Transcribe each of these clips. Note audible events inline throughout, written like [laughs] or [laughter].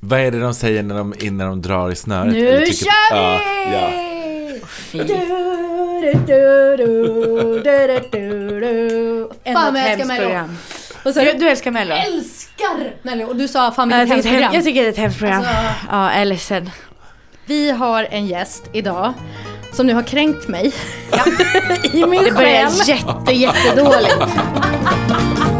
Vad är det de säger när de, innan de drar i snöret? Nu tycker- kör vi! Ja, ja. Du, du, du. Fan vad jag älskar Mello. Vad sa Du, du? älskar Mello? älskar Mello och du sa fan Jag vilket hemskt program. jag tycker det är ett hemskt program. Alltså- ja, jag är ledsen. Vi har en gäst idag som nu har kränkt mig [laughs] i min Det börjar själ. jätte, jättedåligt. [laughs]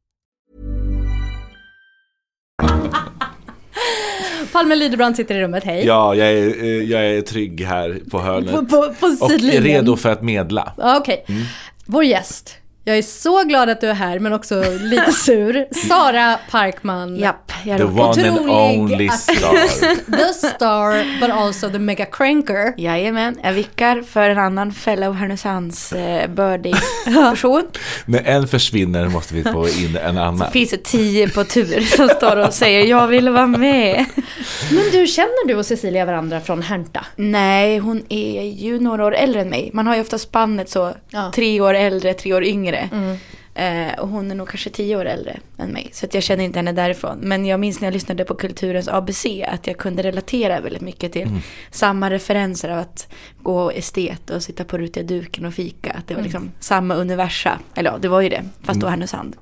[laughs] Palme Lydebrand sitter i rummet, hej. ja jag, är, eh, jag är trygg här på hörnet. På, på, på och redo för att medla. Okej. Vår gäst. Jag är så glad att du är här, men också lite [laughs] sur. Sara Parkman. Japp, jag The one and Otrolig only att- star. [laughs] The star, but also the mega cranker. Jajamän, jag vickar för en annan fellow Härnösands eh, bördig [laughs] person. När en försvinner måste vi få in en Det annan. finns det tio på tur som står och säger jag vill vara med. Men du, känner du och Cecilia varandra från Härnta? Nej, hon är ju några år äldre än mig. Man har ju ofta spannet så, Ja. tre år äldre, tre år yngre längre. Mm. Eh, och hon är nog kanske tio år äldre än mig. Så att jag känner inte henne därifrån. Men jag minns när jag lyssnade på Kulturens ABC att jag kunde relatera väldigt mycket till samma referenser av att gå estet och sitta på rutiga duken och fika. Att det var liksom samma universa. Eller ja, det var ju det. Fast då Härnösand.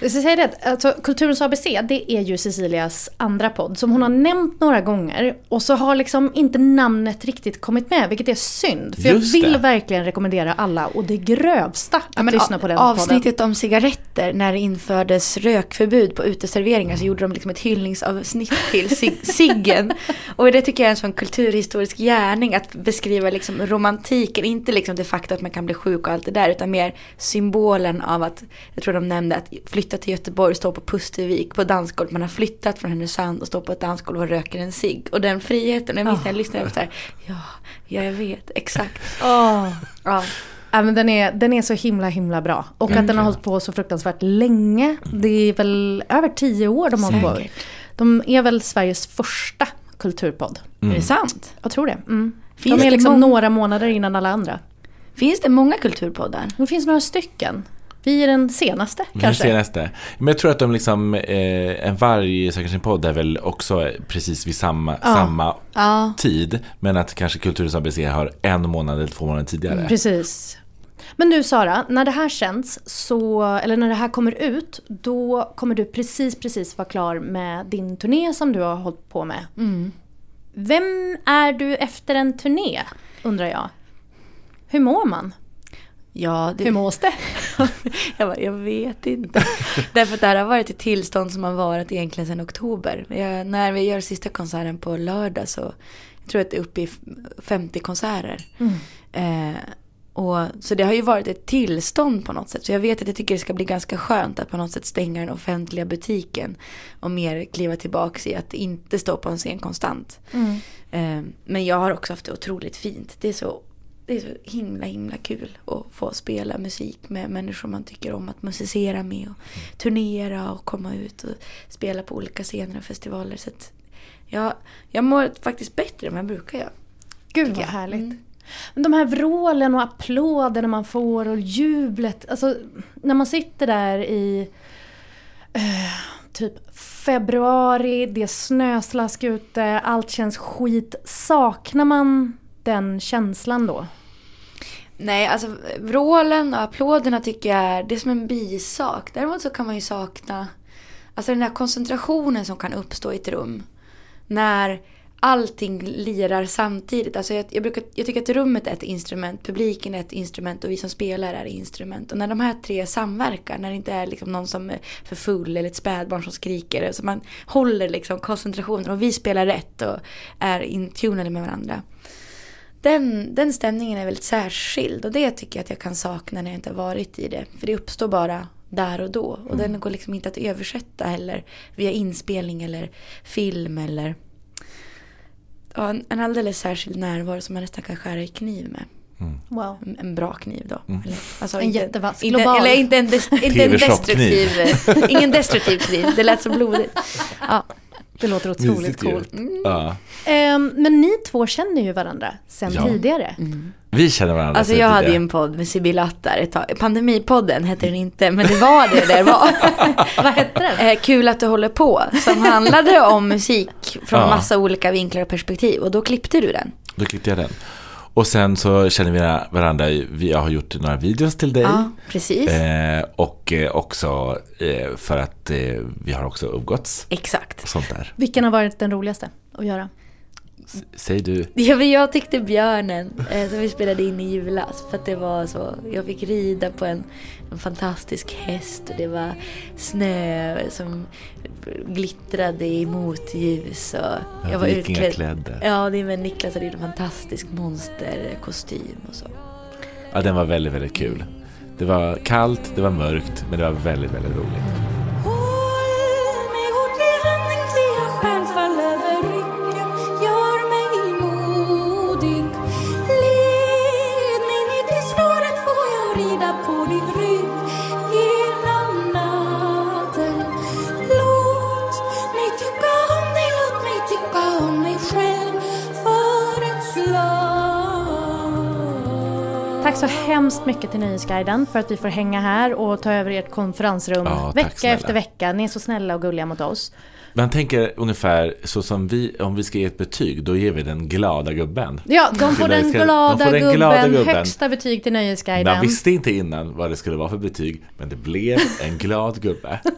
Jag ska säga det, alltså, Kulturens ABC, det är ju Cecilias andra podd som hon har nämnt några gånger. Och så har liksom inte namnet riktigt kommit med, vilket är synd. För Just jag vill det. verkligen rekommendera alla och det grövsta att lyssna på den Avsnittet podden. om cigaretter, när det infördes rökförbud på uteserveringar så gjorde de liksom ett hyllningsavsnitt till cig- [laughs] ciggen. Och det tycker jag är en sån kulturhistorisk gärning att beskriva liksom romantiken, inte liksom det faktum att man kan bli sjuk och allt det där utan mer symbolen av att, jag tror de nämnde att flytta till Göteborg, stå på Pustervik på dansgolv, man har flyttat från Härnösand och står på ett dansgolv och röker en cigg. Och den friheten, jag minns när jag lyssnade på så här, ja, ja jag vet, exakt. Åh. Ja. Ja, men den, är, den är så himla himla bra. Och att den har hållit på så fruktansvärt länge. Det är väl över tio år de har hållit på. De är väl Sveriges första kulturpodd. Är det sant? Jag tror det. Mm. Finns de är det liksom många- några månader innan alla andra. Finns det många kulturpoddar? Det finns några stycken. Vi är den senaste Den kanske. senaste. Men jag tror att de liksom, eh, en varg söker sin podd är väl också precis vid samma, samma Ja. tid. Men att kanske Kulturens ABC har en månad eller två månader tidigare. Precis. Men du Sara, när det här känns så, eller när det här kommer ut, då kommer du precis precis vara klar med din turné som du har hållit på med. Vem är du efter en turné, undrar jag? Hur mår man? Ja, det, Hur mås det? [laughs] jag, bara, jag vet inte. [laughs] Därför att det här har varit ett tillstånd som har varit egentligen sedan oktober. Jag, när vi gör sista konserten på lördag så jag tror att det är uppe i 50 konserter. Eh, och, så det har ju varit ett tillstånd på något sätt. Så jag vet att jag tycker det ska bli ganska skönt att på något sätt stänga den offentliga butiken. Och mer kliva tillbaka i att inte stå på en scen konstant. Eh, men jag har också haft det otroligt fint. Det är så det är så himla himla kul att få spela musik med människor man tycker om att musicera med och turnera och komma ut och spela på olika scener och festivaler. Så jag, jag mår faktiskt bättre än vad jag brukar göra. Gud vad härligt. Mm. Men de här vrålen och applåderna man får och jublet. Alltså när man sitter där i eh, typ februari, det är snöslask ute, allt känns skit. Saknar man den känslan då? Nej, alltså vrålen och applåderna tycker jag är, det är som en bisak. Däremot så kan man ju sakna alltså den här koncentrationen som kan uppstå i ett rum. När allting lirar samtidigt. Alltså jag, jag, brukar, jag tycker att rummet är ett instrument, publiken är ett instrument och vi som spelar är instrument. Och när de här tre samverkar, när det inte är liksom någon som är för full eller ett spädbarn som skriker. Så man håller liksom koncentrationen och vi spelar rätt och är intunade med varandra. Den, den stämningen är väldigt särskild och det tycker jag att jag kan sakna när jag inte har varit i det. För det uppstår bara där och då. Och den går liksom inte att översätta heller via inspelning eller film eller ja, en, en alldeles särskild närvaro som man nästan kan skära i kniv med. Wow. En, en bra kniv då. Eller, alltså En jättevass, inte, global. Eller inte en, des, inte en destruktiv, ingen destruktiv kniv. Det lät så blodigt. [laughs] Ja, Det låter otroligt Mysigt coolt. Ja. Ehm, men ni två känner ju varandra sen Ja. tidigare. Vi känner varandra Alltså jag hade ju en podd med Sibylla Attar ett tag. Pandemipodden hette den inte, men det var det det var. [laughs] Vad hette den? Eh, Kul att du håller på. Som handlade om musik från Ja. massa olika vinklar och perspektiv. Och då klippte du den. Då klippte jag den. Och sen så känner vi varandra, vi har gjort några videos till dig. Ja, precis. Eh, och eh, också eh, för att eh, vi har också umgåtts Exakt. och sånt där. Vilken har varit den roligaste att göra? S- Säg du. [laughs] Ja, men jag tyckte björnen eh, som vi spelade in i julas. För att det var så. Jag fick rida på en, en fantastisk häst. Och det var snö som glittrade i motljus. Och jag var utklädd. Ja, det med Niklas hade gjort en fantastisk monsterkostym och så. Ja, den var väldigt, väldigt kul. Det var kallt, det var mörkt, men det var väldigt, väldigt roligt. Så hemskt mycket till Nöjesguiden för att vi får hänga här och ta över ert konferensrum Ja, vecka snälla. efter vecka. Ni är så snälla och gulliga mot oss. Man tänker ungefär så som vi, om vi ska ge ett betyg, då ger vi den glada gubben. Ja, de får [laughs] den glada, De får den glada gubben. högsta betyg till Nöjesguiden. Man visste inte innan vad det skulle vara för betyg, men det blev en glad gubbe. [laughs]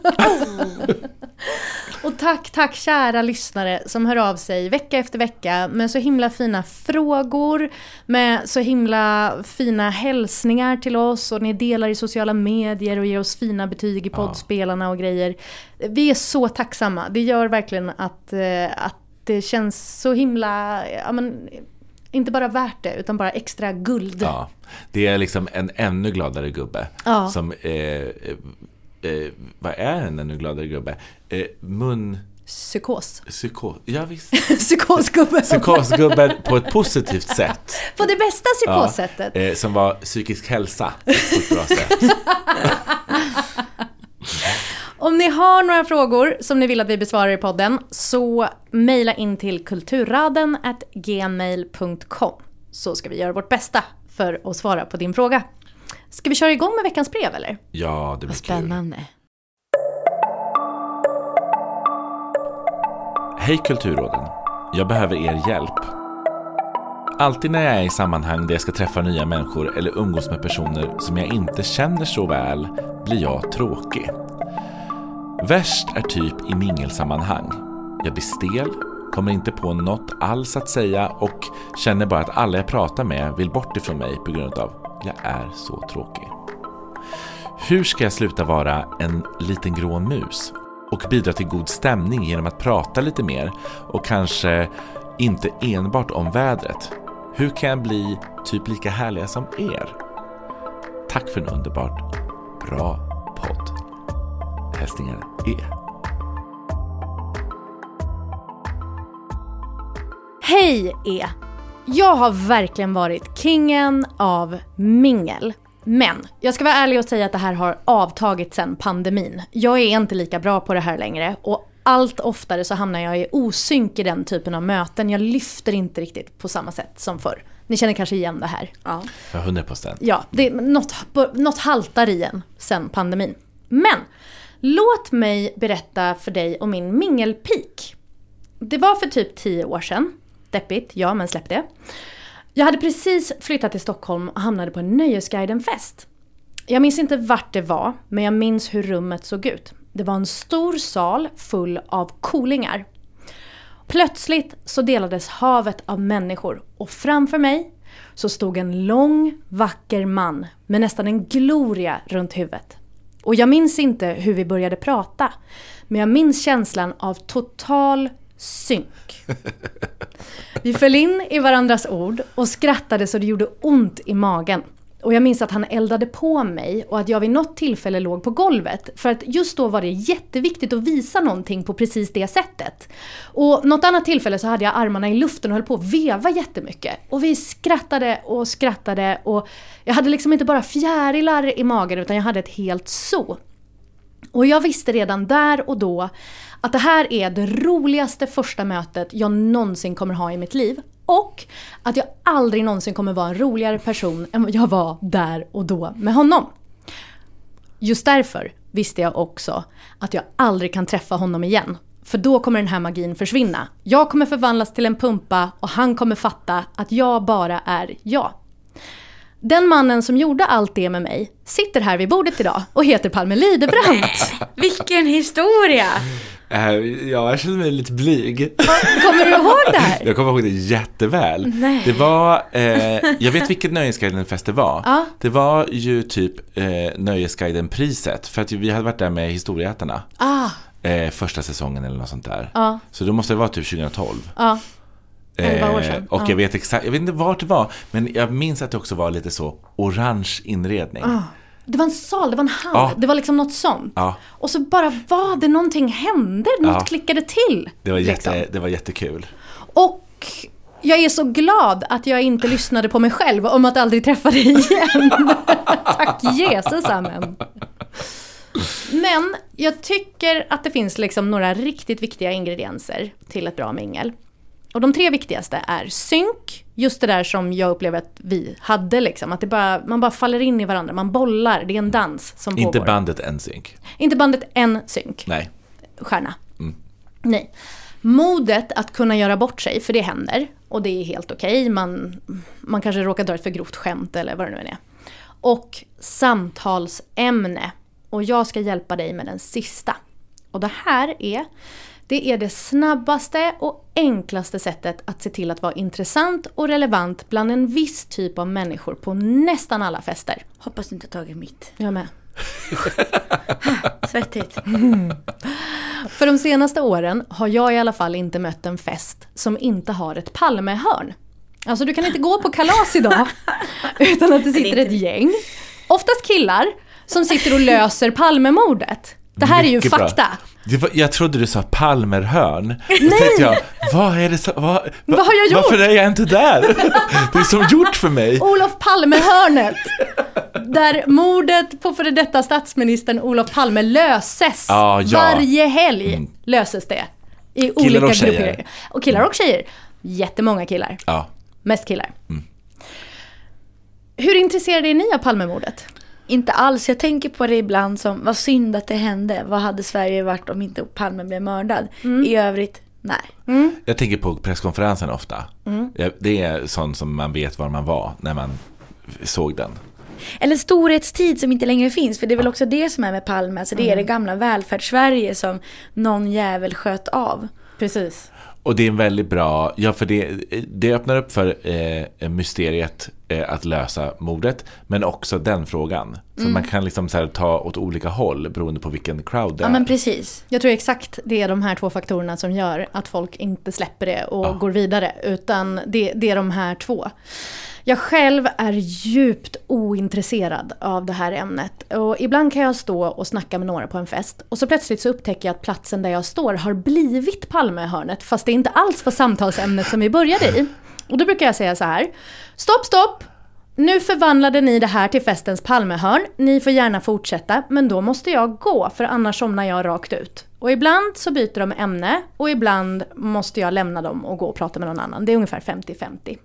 [laughs] Och tack, tack kära lyssnare som hör av sig vecka efter vecka med så himla fina frågor, med så himla fina hälsningar till oss och ni delar i sociala medier och ger oss fina betyg i poddspelarna och grejer. Vi är så tacksamma. Det gör verkligen att, eh, att det känns så himla, ja men, inte bara värt det utan bara extra guld. Ja, det är liksom en ännu gladare gubbe. Ja. Som, eh, eh, vad är en ännu gladare gubbe? Eh, mun... Psykos. Psyko... Ja, visst. [laughs] Psykosgubben. Psykosgubben på ett positivt sätt. [laughs] På det bästa Ja, psykossättet. eh, som var psykisk hälsa på ett bra sätt. [laughs] Om ni har några frågor som ni vill att vi besvarar i podden så mejla in till kulturraden gmail.com så ska vi göra vårt bästa för att svara på din fråga. Ska vi köra igång med veckans brev eller? Ja, det blir Vad kul. spännande. Hej Kulturråden! Jag behöver er hjälp. Alltid när jag är i sammanhang där jag ska träffa nya människor eller umgås med personer som jag inte känner så väl blir jag tråkig. Värst är typ i mingelsammanhang. Jag blir stel, kommer inte på något alls att säga och känner bara att alla jag pratar med vill bort ifrån mig på grund av jag är så tråkig. Hur ska jag sluta vara en liten grå mus och bidra till god stämning genom att prata lite mer och kanske inte enbart om vädret? Hur kan jag bli typ lika härliga som er? Tack för en underbart bra podd. Hälsningar E. Hej E! Jag har verkligen varit kingen av mingel. Men jag ska vara ärlig och säga att det här har avtagit sen pandemin. Jag är inte lika bra på det här längre och allt oftare så hamnar jag i osynk i den typen av möten. Jag lyfter inte riktigt på samma sätt som förr. Ni känner kanske igen det här? Ja. Ja, 100 procent. Ja, det är något, något haltar i en sen pandemin. Men låt mig berätta för dig om min mingelpeak. Det var för typ tio år sedan. Deppigt, ja men släpp det. Jag hade precis flyttat till Stockholm och hamnade på en Nöjesguiden-fest. Jag minns inte vart det var, men jag minns hur rummet såg ut. Det var en stor sal full av coolingar. Plötsligt så delades havet av människor och framför mig så stod en lång, vacker man med nästan en gloria runt huvudet. Och jag minns inte hur vi började prata, men jag minns känslan av total synk. Vi föll in i varandras ord och skrattade så det gjorde ont i magen. Och jag minns att han eldade på mig och att jag vid något tillfälle låg på golvet. För att just då var det jätteviktigt att visa någonting på precis det sättet. Och något annat tillfälle så hade jag armarna i luften och höll på att veva jättemycket. Och vi skrattade och skrattade och jag hade liksom inte bara fjärilar i magen utan jag hade ett helt zoo. Och jag visste redan där och då att det här är det roligaste första mötet jag någonsin kommer ha i mitt liv. Och att jag aldrig någonsin kommer vara en roligare person än vad jag var där och då med honom. Just därför visste jag också att jag aldrig kan träffa honom igen. För då kommer den här magin försvinna. Jag kommer förvandlas till en pumpa och han kommer fatta att jag bara är jag. Den mannen som gjorde allt det med mig sitter här vid bordet idag och heter Palme Lidebrant. Vilken historia! Eh, ja, jag känner mig lite blyg. Kommer du ihåg det här? Jag kommer ihåg det jätteväl. Nej. Det var, eh, jag vet vilket Nöjesguiden-fest det var. Ja. Det var ju typ eh, Nöjesguiden-priset, för att vi hade varit där med Historieätarna. Ah. Eh, första säsongen eller något sånt där. Ah. Så då måste det vara typ 2012. Ah. 11 år eh, sedan. Och ja. jag vet exakt, jag vet inte vart det var, men jag minns att det också var lite så orange inredning. Ja. Det var en sal, det var en hall, ja. det var liksom något sånt. Ja. Och så bara var det någonting hände, något ja. klickade till. Det var, jätte, liksom. det var jättekul. Och jag är så glad att jag inte lyssnade på mig själv om att aldrig träffa dig igen. [laughs] Tack Jesus, amen. Men jag tycker att det finns liksom några riktigt viktiga ingredienser till ett bra mingel. Och de tre viktigaste är synk, just det där som jag upplever att vi hade liksom. Att det bara, man bara faller in i varandra, man bollar, det är en dans som Inte pågår. bandet NSYNC. Inte bandet en synk Nej. stjärna. Nej. Modet att kunna göra bort sig, för det händer. Och det är helt okej. Man, man kanske råkar dra ett för grovt skämt eller vad det nu än är. Och samtalsämne. Och jag ska hjälpa dig med den sista. Och det här är, det är det snabbaste och enklaste sättet att se till att vara intressant och relevant bland en viss typ av människor på nästan alla fester. Hoppas du inte har tagit mitt. Jag med. [laughs] Svettigt. [laughs] För de senaste åren har jag i alla fall inte mött en fest som inte har ett Palmehörn. Alltså du kan inte gå på kalas idag [laughs] utan att det sitter ett gäng, oftast killar, som sitter och löser Palmemordet. Det här är ju Mycket bra. Var, jag trodde du sa Palmerhörn. Då tänkte jag, vad är det så, vad, Vad har jag gjort? Varför är jag inte där? Det är som gjort för mig. Olof Palme-hörnet. Där mordet på före detta statsministern Olof Palme löses. Ja, ja. Varje helg Mm. löses det. I olika och tjejer. grupperingar. Och killar och tjejer. Jättemånga killar. Ja, Mest killar. Hur intresserade är ni av Palmemordet? Inte alls. Jag tänker på det ibland som, vad synd att det hände. Vad hade Sverige varit om inte Palme blev mördad? I övrigt, nej. jag tänker på presskonferensen ofta. Ja, Det är sånt som man vet var man var när man såg den. Eller storhetstid som inte längre finns. För det är väl också det som är med Palme. Alltså det är det gamla välfärdssverige som någon jävel sköt av. Precis. Och det är en väldigt bra, ja för det, det öppnar upp för eh, mysteriet att lösa mordet, men också den frågan. Så man kan liksom så ta åt olika håll beroende på vilken crowd det Ja är. men precis. Jag tror exakt det är de här två faktorerna som gör att folk inte släpper det och Ja. går vidare. Utan det, det är de här två. Jag själv är djupt ointresserad av det här ämnet. Och ibland kan jag stå och snacka med några på en fest. Och så plötsligt så upptäcker jag att platsen där jag står har blivit Palmehörnet. Fast det inte alls var samtalsämnet som vi började i. Och då brukar jag säga så här. Stopp, stopp! Nu förvandlade ni det här till festens Palmehörn. Ni får gärna fortsätta, men då måste jag gå, för annars somnar jag rakt ut. Och ibland så byter de ämne och ibland måste jag lämna dem och gå och prata med någon annan. Det är ungefär 50-50.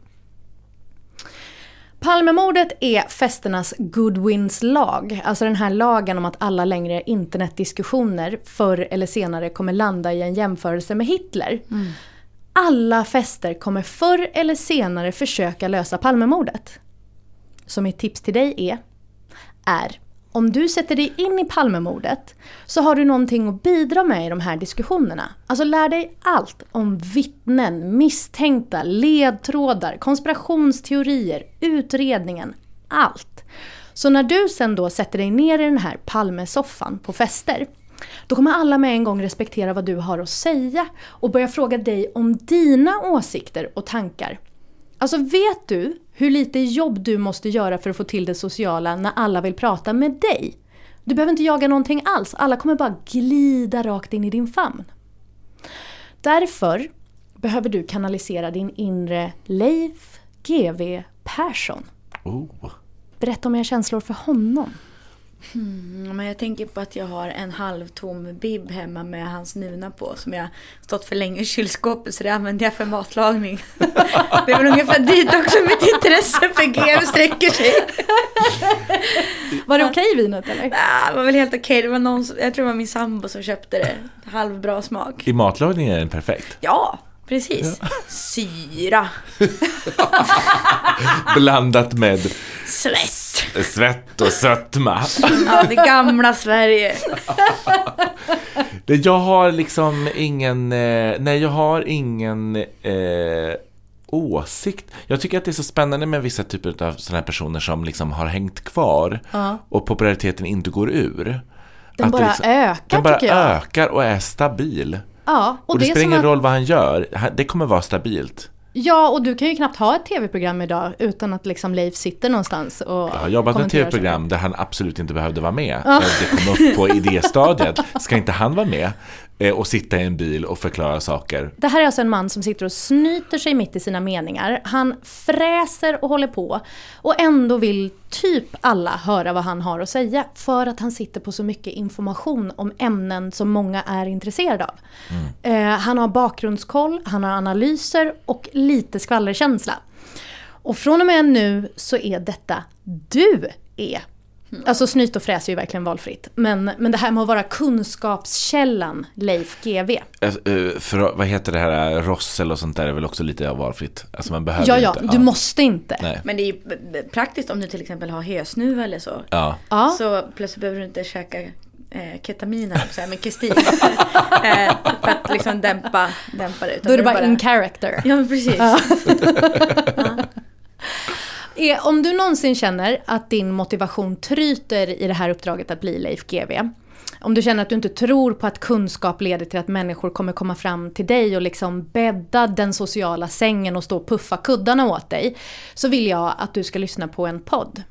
Palmemordet är festernas Goodwins lag, alltså den här lagen om att alla längre internetdiskussioner förr eller senare kommer landa i en jämförelse med Hitler. Mm. Alla fester kommer förr eller senare försöka lösa Palmemordet. Så mitt tips till dig är, är om du sätter dig in i Palmemordet så har du någonting att bidra med i de här diskussionerna. Alltså lär dig allt om vittnen, misstänkta, ledtrådar, konspirationsteorier, utredningen, allt. Så när du sen då sätter dig ner i den här Palmesoffan på fester då kommer alla med en gång respektera vad du har att säga och börja fråga dig om dina åsikter och tankar. Alltså vet du hur lite jobb du måste göra för att få till det sociala när alla vill prata med dig? Du behöver inte jaga någonting alls, alla kommer bara glida rakt in i din famn. Därför behöver du kanalisera din inre Leif GW Persson. Oh. Berätta om era känslor för honom. Mm, Men jag tänker på att jag har en halvtom bib hemma med hans nuna på som jag stått för länge i kylskåpet så det använder jag för matlagning. [laughs] Det är väl ungefär dit också mitt intresse för GM sträcker sig. Var det okej vinet eller? Ah, det var väl helt okej. Det var någon som, jag tror det var min sambo som köpte det. Halvbra smak. I matlagning är den perfekt. Ja, precis. Syra, [laughs] Blandat med svett. svett och sötma. Ja, det gamla Sverige. Jag har liksom ingen, eh, nej jag har ingen eh, åsikt. Jag tycker att det är så spännande med vissa typer av sådana här personer som liksom har hängt kvar och populariteten inte går ur. Den Att bara liksom- ökar Den bara tycker jag. ökar och är stabil. Ja, och, Och, det, är spelar ingen att, roll vad han gör, det kommer vara stabilt. Ja, och du kan ju knappt ha ett tv-program idag utan att liksom Leif sitter någonstans och Jag har jobbat med kommenterar tv-program där han absolut inte behövde vara med. När Det kom upp på [laughs] idéstadiet. Ska inte han vara med och sitta i en bil och förklara saker? Det här är alltså en man som sitter och snyter sig mitt i sina meningar. Han fräser och håller på. Och ändå vill typ alla höra vad han har att säga. För att han sitter på så mycket information om ämnen som många är intresserade av. Eh, han har bakgrundskoll, han har analyser och lite skvallerkänsla. Och från och med nu så är detta du är. Alltså snyt och fräs är ju verkligen valfritt. Men, men det här med att vara kunskapskällan Leif GW. Eh, eh, För, vad heter det här, eh, rossel och sånt där är väl också lite valfritt? Alltså man behöver Ja, ja, inte. du måste inte. Nej. Men det är ju praktiskt om du till exempel har hösnuva eller så. Ja. Ja. Så plötsligt behöver du inte käka eh, ketamin här, men kestin. [laughs] eh, för att liksom dämpa, dämpa det. Då är det du bara in character. Ja, men precis. [laughs] Är, om du någonsin känner att din motivation tryter i det här uppdraget att bli Leif GW. Om du känner att du inte tror på att kunskap leder till att människor kommer komma fram till dig och liksom bädda den sociala sängen och stå och puffa kuddarna åt dig. Så vill jag att du ska lyssna på en podd.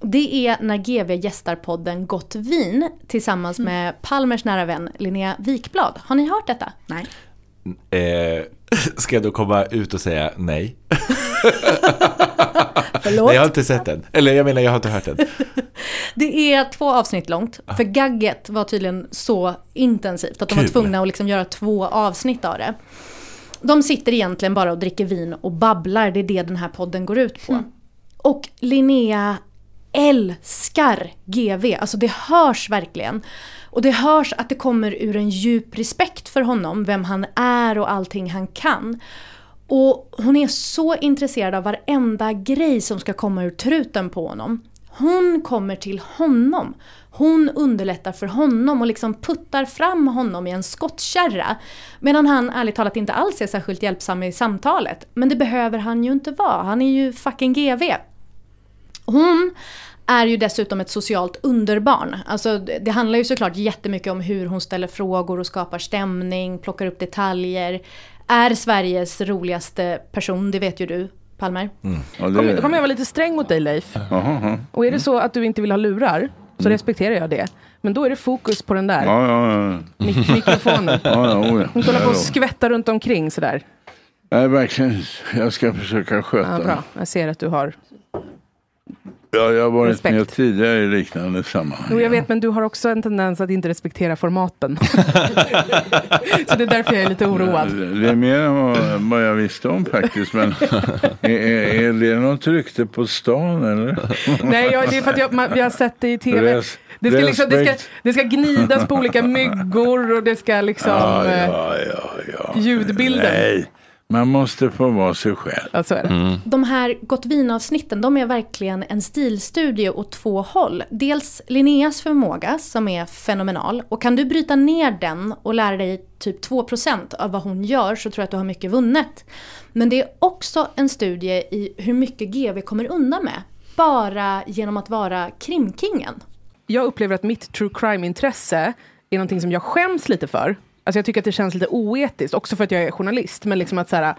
Det är när GV gästar podden Gott Vin tillsammans med Palmers nära vän Linnea Wikblad. Har ni hört detta? Nej. Eh, [laughs] ska jag då komma ut och säga nej? [laughs] Förlåt? Nej, jag har inte sett den. Eller jag menar, jag har inte hört den. [laughs] Det är två avsnitt långt. För gagget var tydligen så intensivt att de var Kul. tvungna att liksom göra två avsnitt av det. De sitter egentligen bara och dricker vin och babblar. Det är det den här podden går ut på. Och Linnea älskar GV. Alltså det hörs verkligen. Och det hörs att det kommer ur en djup respekt för honom, vem han är och allting han kan. Och hon är så intresserad av varenda grej som ska komma ur truten på honom. Hon kommer till honom. Hon underlättar för honom och liksom puttar fram honom i en skottkärra. Medan han ärligt talat inte alls är särskilt hjälpsam i samtalet. Men det behöver han ju inte vara. Han är ju fucking GV. Hon är ju dessutom ett socialt underbarn. Alltså, det handlar ju såklart jättemycket om hur hon ställer frågor och skapar stämning, plockar upp detaljer. Är Sveriges roligaste person, det vet ju du, Palmer. Ja, det Kommer kommer jag vara lite sträng mot dig Leif? Jaha. Och är det så att du inte vill ha lurar så respekterar jag det. Men då är det fokus på den där Ja, ja, ja. mik- mikrofonen. [laughs] ja, ja, oh, ja. Inte hålla på då. skvätta runt omkring sådär. Nej, verkligen. Jag ska försöka sköta Ja, bra. Jag ser att du har... Ja, jag har varit Respekt. med tidigare i liknande sammanhang. Jo, jag vet, men du har också en tendens att inte respektera formaten. [laughs] Så det är därför jag är lite oroad. Det är mer än vad, jag visste om faktiskt. Men [laughs] är, är, det något rykte på stan eller? Nej, jag, det är för att jag, man, vi har sett det i tv. Res- Det ska, liksom, det, ska, det ska gnidas på olika myggor och det ska liksom... Ja, eh, ja, ja, ljudbilden. Nej, man måste få vara sig själv. Ja, så är det. De här Gott vin-avsnitten, de är verkligen en stilstudie åt två håll. Dels Linneas förmåga som är fenomenal. Och kan du bryta ner den och lära dig typ 2% av vad hon gör så tror jag att du har mycket vunnet. Men det är också en studie i hur mycket GV kommer undan med. Bara genom att vara krimkingen. Jag upplever att mitt true crime-intresse är någonting som jag skäms lite för. Alltså jag tycker att det känns lite oetiskt, också för att jag är journalist. Men liksom att så här,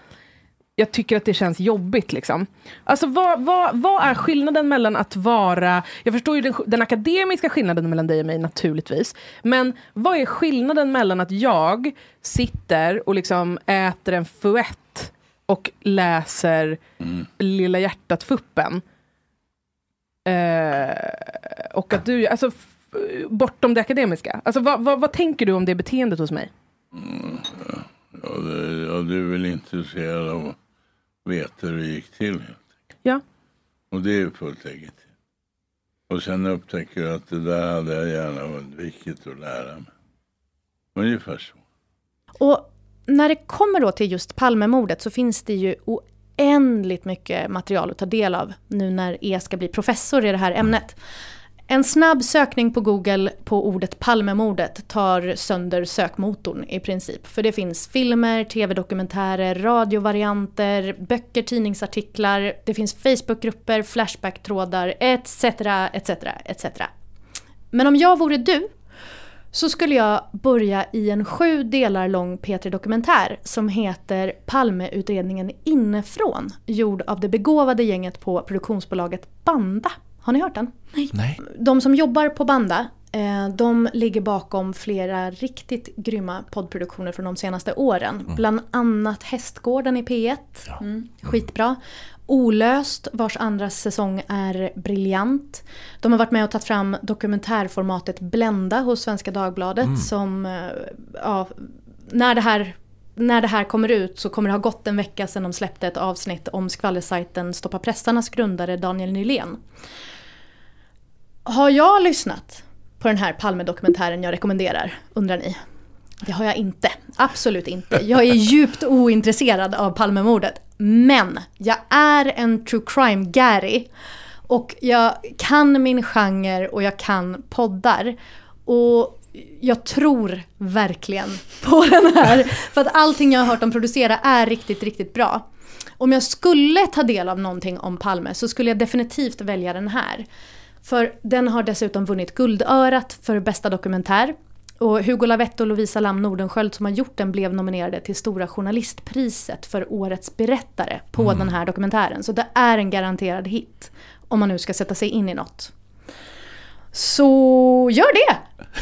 jag tycker att det känns jobbigt. Liksom. Alltså vad, vad, vad är skillnaden mellan att vara... Jag förstår ju den, den akademiska skillnaden mellan dig och mig naturligtvis. Men vad är skillnaden mellan att jag sitter och liksom äter en fuett. och läser Lilla hjärtat-fuppen. Eh, och att du, alltså bortom det akademiska. Alltså vad, vad, vad tänker du om det beteendet hos mig? Ja, det, ja, du är väl intresserad av att veta hur det gick till. helt. Ja. Och det är fullt legitimt. Och sen upptäcker du att det där hade jag gärna undvikit att lära mig. Ungefär så. Och när det kommer då till just Palmemordet så finns det ju oändligt mycket material att ta del av nu när E ska bli professor i det här ämnet. En snabb sökning på Google på ordet Palmemordet tar sönder sökmotorn i princip. För det finns filmer, tv-dokumentärer, radiovarianter, böcker, tidningsartiklar, det finns Facebookgrupper, Flashbacktrådar etc. etc. etc. Men om jag vore du så skulle jag börja i en sju delar lång P3-dokumentär som heter Palmeutredningen inifrån, gjord av det begåvade gänget på produktionsbolaget Banda. Har ni hört den? Nej. De som jobbar på Banda, eh, de ligger bakom flera riktigt grymma poddproduktioner från de senaste åren. Bland annat Hästgården i P1. Mm, skitbra. Olöst, vars andra säsong är briljant. De har varit med och tagit fram dokumentärformatet Blända hos Svenska Dagbladet som, eh, ja, när det här när det här kommer ut så kommer det ha gått en vecka sedan de släppte ett avsnitt om skvallersajten Stoppa pressarnas grundare Daniel Nylén. Har jag lyssnat på den här Palme-dokumentären jag rekommenderar, undrar ni? Det har jag inte. Absolut inte. Jag är djupt ointresserad av Palmemordet. Men jag är en true crime-gäri. Och jag kan min genre och jag kan poddar. Och jag tror verkligen på den här. För att allting jag har hört dem producera är riktigt, riktigt bra. Om jag skulle ta del av någonting om Palme så skulle jag definitivt välja den här. För den har dessutom vunnit Guldörat för bästa dokumentär. Och Hugo Lavett och Lovisa Lam Nordenskjöld som har gjort den blev nominerade till Stora Journalistpriset för Årets berättare på den här dokumentären. Så det är en garanterad hit. Om man nu ska sätta sig in i något. Så gör det!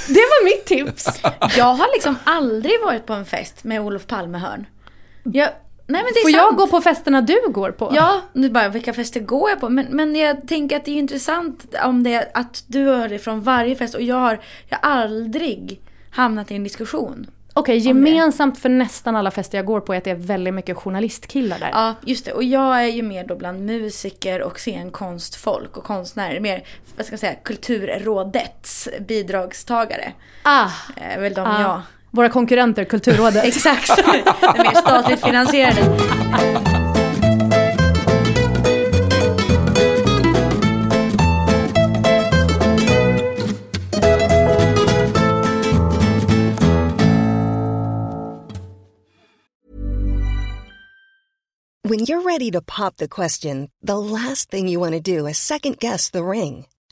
Det var mitt tips. [laughs] Jag har liksom aldrig varit på en fest med Olof Palme-hörn. Jag, nej men det är Får sant. jag gå på festerna du går på? Ja, nu bara vilka fester går jag på? Men, men jag tänker att det är intressant om det att du hör det från varje fest och jag har, jag har aldrig hamnat i en diskussion. Okej, gemensamt för nästan alla fester jag går på är att det är väldigt mycket journalistkillar där. Ja, just det. Och jag är ju mer då bland musiker och scenkonstfolk och konstnärer. Mer, vad ska jag säga, kulturrådets bidragstagare. Ah, Är väl de ah. jag... Våra konkurrenter, Kulturrådet. [laughs] Exakt. De mer statligt finansierade. When you're ready to pop the question, the last thing you want to do is second guess the ring.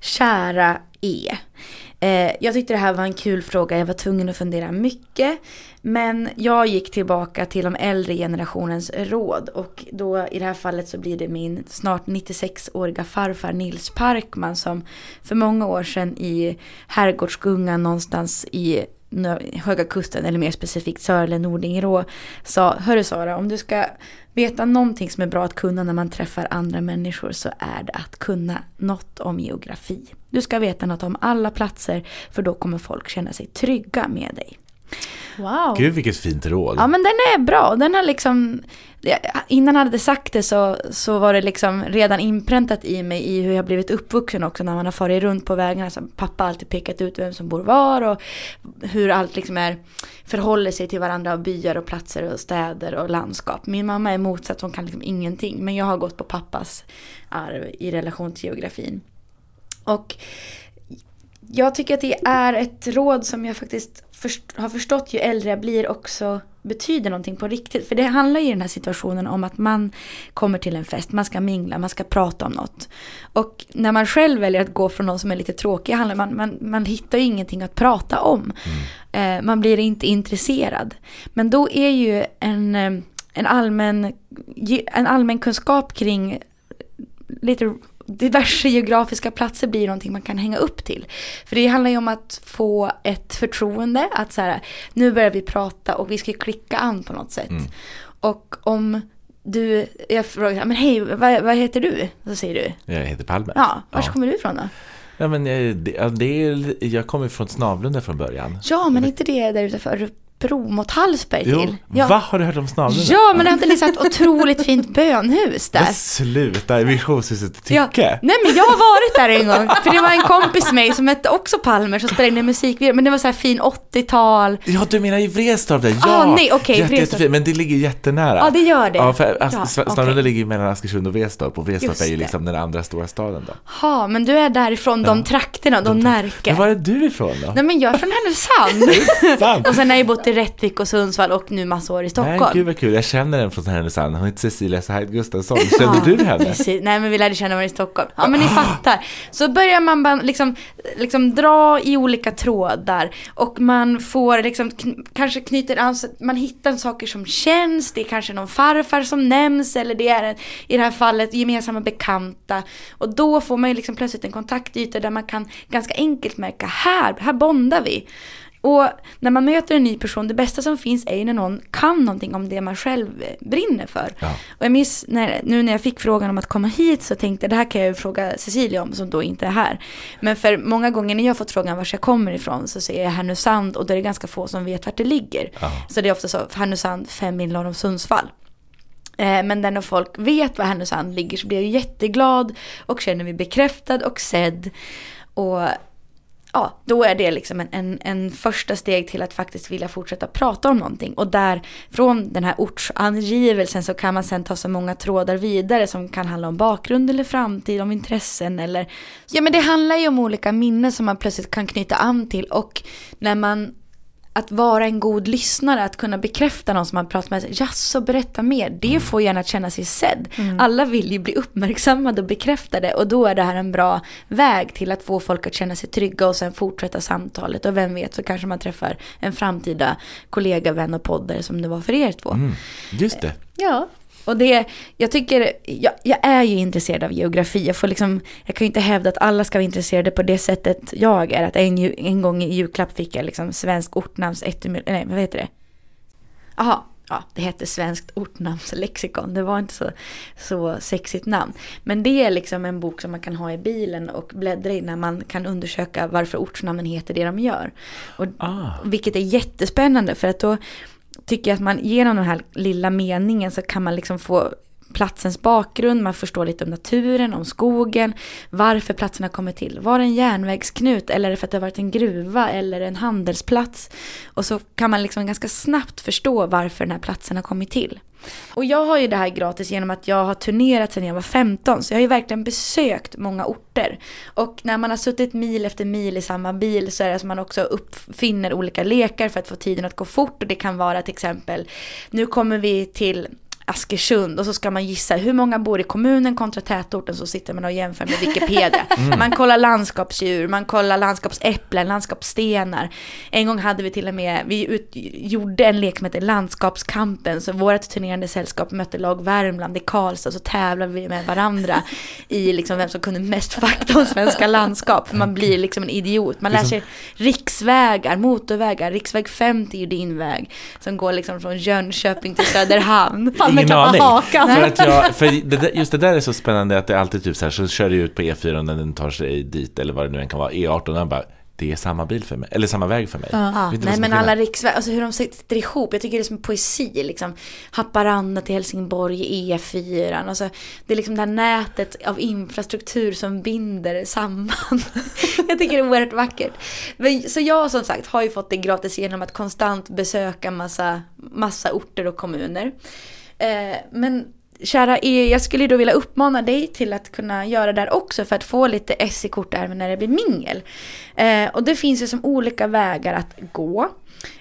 Kära E. Eh, jag tyckte det här var en kul fråga, jag var tvungen att fundera mycket. Men jag gick tillbaka till de äldre generationens råd och då i det här fallet så blir det min snart 96-åriga farfar Nils Parkman som för många år sedan i Herrgårdsgungan någonstans i Höga Kusten eller mer specifikt Sörle-Nordingrå sa Hörru Sara, om du ska veta någonting som är bra att kunna när man träffar andra människor så är det att kunna något om geografi. Du ska veta något om alla platser för då kommer folk känna sig trygga med dig. Wow. Gud vilket fint råd. Ja men den är bra. Den har liksom, innan han hade sagt det så, så var det liksom redan inpräntat i mig i hur jag blivit uppvuxen också när man har farit runt på vägarna. Så pappa har alltid pekat ut vem som bor var och hur allt liksom är, förhåller sig till varandra och byar och platser och städer och landskap. Min mamma är motsatt, hon kan liksom ingenting. Men jag har gått på pappas arv i relation till geografin. Och jag tycker att det är ett råd som jag faktiskt först, har förstått ju äldre jag blir också betyder någonting på riktigt. För det handlar ju i den här situationen om att man kommer till en fest, man ska mingla, man ska prata om något. Och när man själv väljer att gå från någon som är lite tråkig, handlar man, man, man hittar ju ingenting att prata om. Eh, man blir inte intresserad. Men då är ju en, eh, en, allmän, en allmän kunskap kring lite diverse geografiska platser blir någonting man kan hänga upp till. För det handlar ju om att få ett förtroende, att så här, nu börjar vi prata och vi ska klicka an på något sätt. Och om du, jag frågar, men hej, vad, vad heter du? Så säger du, Jag heter Palme. ja, var kommer du ifrån då? Ja, men jag, det, ja, det är, jag kommer från Snavlunda från början. Ja, men inte det där utanför Bro mot Hallsberg Jo, till? Ja. va? Har du hört om Snavlunda? Ja, men det har inte ni sagt otroligt fint bönhus där? Men sluta, missionshuset Tycke. Ja, nej men jag har varit där en gång. För det var en kompis med mig som hette också Palmer som spelade in en musikvideo. Men det var så här fin 80-tal. Ja, du menar i Vretstorp där? Ja, Ah, nej, okej, Jätte, jättefint, men det ligger jättenära. Ja, det gör det. Ja, för As- Ja. Snavlunda ligger mellan Askersund och Vretstorp och Vretstorp är ju liksom den andra stora staden då. Ja, men du är därifrån de trakterna, de Närke. Men var är du ifrån då? Nej men jag är från Härnösand. [laughs] Och sen har jag bott i Rättvik och Sundsvall och nu massa år i Nej, Stockholm. gud vad kul. Jag känner en från Härnösand. Hon heter Cecilia Sahed Gustafsson. [laughs] Känner du henne? Precis. Nej men vi lärde känna varandra i Stockholm. Ja men ni fattar. Så börjar man liksom, liksom dra i olika trådar. Och man får liksom kn- kanske knyter an, man hittar saker som känns. Det är kanske någon farfar som nämns. Eller det är en, i det här fallet gemensamma bekanta. Och då får man ju liksom plötsligt en kontaktyta där man kan ganska enkelt märka här, här bondar vi. Och när man möter en ny person, det bästa som finns är ju när någon kan någonting om det man själv brinner för. Ja. Och jag minns när, nu när jag fick frågan om att komma hit så tänkte jag det här kan jag ju fråga Cecilia om som då inte är här. Men för många gånger när jag fått frågan var jag kommer ifrån så säger jag Härnösand och då är det ganska få som vet vart det ligger. Så det är ofta så, Härnösand fem mil norr om Sundsvall. Eh, Men när folk vet var Härnösand ligger så blir jag jätteglad och känner mig bekräftad och sedd. Och ja, då är det liksom en, en, en första steg till att faktiskt vilja fortsätta prata om någonting. Och där, från den här ortsangivelsen så kan man sen ta så många trådar vidare som kan handla om bakgrund eller framtid, om intressen eller... Ja men det handlar ju om olika minnen som man plötsligt kan knyta an till och när man att vara en god lyssnare, att kunna bekräfta någon som man pratar med. Jaså, berätta mer. Det får gärna att känna sig sedd. Alla vill ju bli uppmärksammade och bekräftade och då är det här en bra väg till att få folk att känna sig trygga och sen fortsätta samtalet. Och vem vet så kanske man träffar en framtida kollega, vän och poddare som det var för er två. Mm, just det. Ja. Och det, jag tycker, jag, jag är ju intresserad av geografi. Jag, får liksom, jag kan ju inte hävda att alla ska vara intresserade på det sättet jag är. Att en, en gång i julklapp fick jag liksom svensk ortnamns nej vad heter det? Jaha, ja, det hette Svenskt ortnamnslexikon. Det var inte så, så sexigt namn. Men det är liksom en bok som man kan ha i bilen och bläddra i när man kan undersöka varför ortsnamnen heter det de gör. Och, Ah. Vilket är jättespännande för att då tycker jag att man genom den här lilla meningen så kan man liksom få platsens bakgrund, man förstår lite om naturen, om skogen, varför platsen har kommit till. Var det en järnvägsknut eller för att det har varit en gruva eller en handelsplats? Och så kan man liksom ganska snabbt förstå varför den här platsen har kommit till. Och jag har ju det här gratis genom att jag har turnerat sedan jag var 15. Så jag har ju verkligen besökt många orter. Och när man har suttit mil efter mil i samma bil så är det som man också uppfinner olika lekar för att få tiden att gå fort. Och det kan vara till exempel, nu kommer vi till Askersund och så ska man gissa hur många bor i kommunen kontra tätorten så sitter man och jämför med Wikipedia. [laughs] Man kollar landskapsdjur, man kollar landskapsäpplen, landskapsstenar. En gång hade vi till och med, vi ut, gjorde en lek som heter Landskapskampen så vårt turnerande sällskap mötte lag Värmland i Karlstad så tävlade vi med varandra [laughs] i liksom vem som kunde mest fakta om svenska landskap. För man blir liksom en idiot. Man lär sig riksvägar, motorvägar, riksväg 50 är din väg som går liksom från Jönköping till Söderhamn. Ingen aning. hakan. För att jag, [laughs] för det, just det där är så spännande att det är alltid typ så här så kör det ut på E4 när den tar sig dit eller vad det nu än kan vara, E18 och den bara det är samma bil för mig, eller samma väg för mig. Ja, nej men alla riksvägar, alltså hur de sitter ihop, jag tycker det är som poesi liksom. Haparanda till Helsingborg, E4, alltså det är liksom det här nätet av infrastruktur som binder samman. [laughs] jag tycker det är oerhört vackert. Men, så jag som sagt har ju fått det gratis genom att konstant besöka massa, massa orter och kommuner. Eh, men kära er, jag skulle då vilja uppmana dig till att kunna göra det här också för att få lite S i kortärmen när det blir mingel. Eh, och det finns ju som olika vägar att gå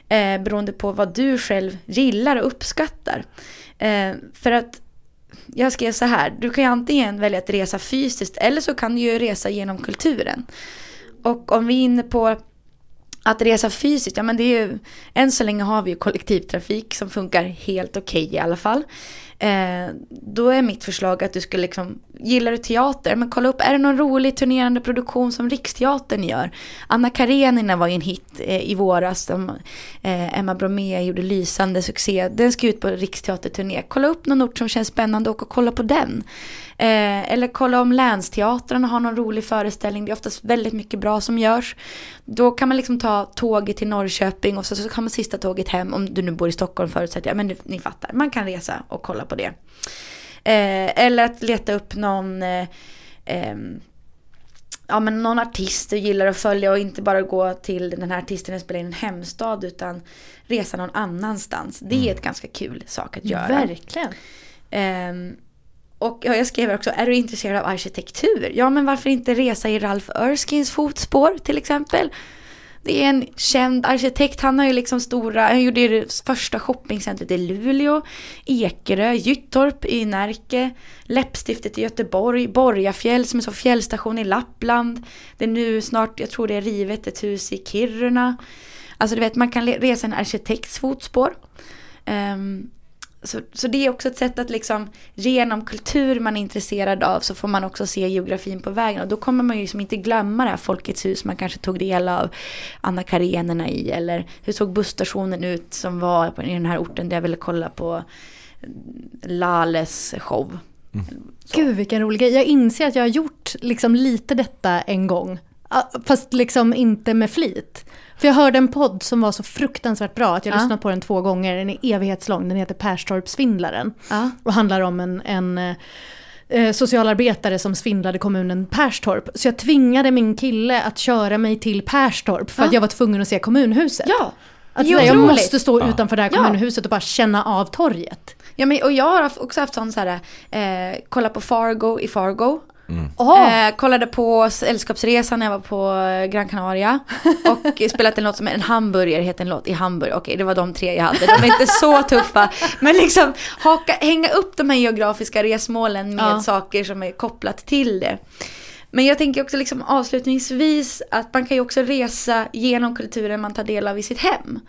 eh, beroende på vad du själv gillar och uppskattar. Eh, för att jag skrev så här, du kan ju antingen välja att resa fysiskt eller så kan du ju resa genom kulturen. Och om vi är inne på att resa fysiskt, ja men det är ju, än så länge har vi ju kollektivtrafik som funkar helt okej i alla fall. Eh, då är mitt förslag att du skulle liksom, gillar du teater, men kolla upp, är det någon rolig turnerande produktion som Riksteatern gör? Anna Karenina var ju en hit eh, i våras, som eh, Emma Bromé gjorde lysande succé. Den ska ut på Riksteaterturné. Kolla upp någon ort som känns spännande och kolla på den. Eh, eller kolla om länsteatrarna har någon rolig föreställning. Det är oftast väldigt mycket bra som görs. Då kan man liksom ta tåget till Norrköping och så, så kan man sista tåget hem. Om du nu bor i Stockholm förutsätter jag. Men ni, ni fattar, man kan resa och kolla på det. Eh, eller att leta upp någon eh, ehm, ja, men någon artist du gillar att följa och inte bara gå till den här artisten och spela in en hemstad utan resa någon annanstans. Det är ett ganska kul sak att göra. Verkligen. Ehm, och jag skrev också, är du intresserad av arkitektur? Ja, men varför inte resa i Ralph Erskines fotspår till exempel? Det är en känd arkitekt, han har ju liksom stora, han gjorde ju det första shoppingcentret i Luleå, Ekerö, Gyttorp i Närke, Läppstiftet i Göteborg, Borgafjäll som är så fjällstation i Lappland. Det är nu snart, jag tror det är rivet, ett hus i Kiruna. Alltså du vet, man kan resa en arkitekts fotspår. Um, så, så det är också ett sätt att liksom genom kultur man är intresserad av så får man också se geografin på vägen. Och då kommer man ju liksom inte glömma det här Folkets hus man kanske tog del av Anna Karenerna i. Eller hur såg busstationen ut som var på, i den här orten där jag ville kolla på Lales show. Gud vilken rolig grej. Jag inser att jag har gjort liksom lite detta en gång. Fast liksom inte med flit. För jag hörde en podd som var så fruktansvärt bra att jag Ja. lyssnat på den två gånger. Den är evighetslång, den heter Perstorpssvindlaren. Ja. Och handlar om en, en eh, eh, socialarbetare som svindlade kommunen Perstorp. Så jag tvingade min kille att köra mig till Perstorp för Ja. att jag var tvungen att se kommunhuset. Ja, Att säga, jag måste stå utanför det här kommunhuset och bara känna av torget. Ja, men, och jag har också haft sån så här, eh, kolla på Fargo i Fargo. Åh, Eh, kollade på Sällskapsresan när jag var på eh, Gran Canaria. [laughs] Och spelat en låt som är en hamburgare, heter en låt i Hamburg. Okej, det var de tre jag hade. De var inte så [laughs] tuffa. Men liksom haka, hänga upp de här geografiska resmålen med Ja. saker som är kopplat till det. Men jag tänker också liksom avslutningsvis att man kan ju också resa genom kulturen man tar del av i sitt hem.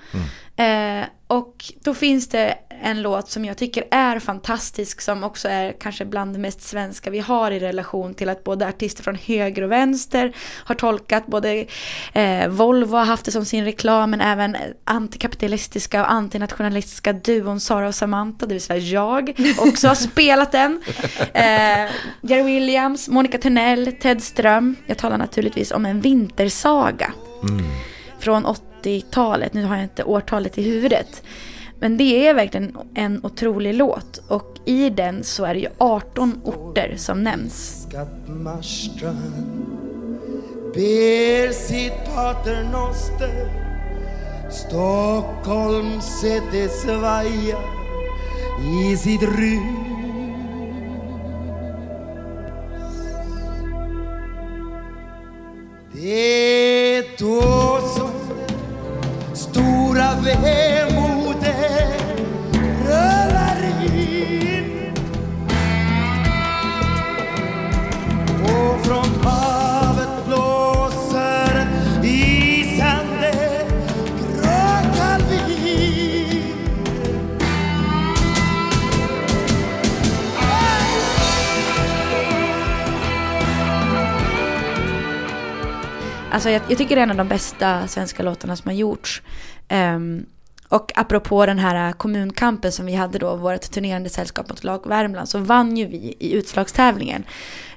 Eh, Och då finns det en låt som jag tycker är fantastisk som också är kanske bland det mest svenska vi har i relation till att både artister från höger och vänster har tolkat, både eh, Volvo har haft det som sin reklam men även antikapitalistiska och antinationalistiska duon Sara och Samantha, det vill säga jag, [laughs] också har spelat den. Eh, Jerry Williams, Monica Törnell, Ted Ström. Jag talar naturligtvis om en vintersaga från 80-talet. Nu har jag inte årtalet i huvudet. Men det är verkligen en otrolig låt. Och i den så är det ju 18 orter som nämns. Skattmarstrand ber sitt paternoster Stockholm sätter svaja i sitt rus Det är då som det stora vemodet rullar in. Och från Alltså jag, jag tycker det är en av de bästa svenska låtarna som har gjorts. Ehm, och apropå den här kommunkampen som vi hade då, vårt turnerande sällskap mot lag Värmland, så vann ju vi i utslagstävlingen.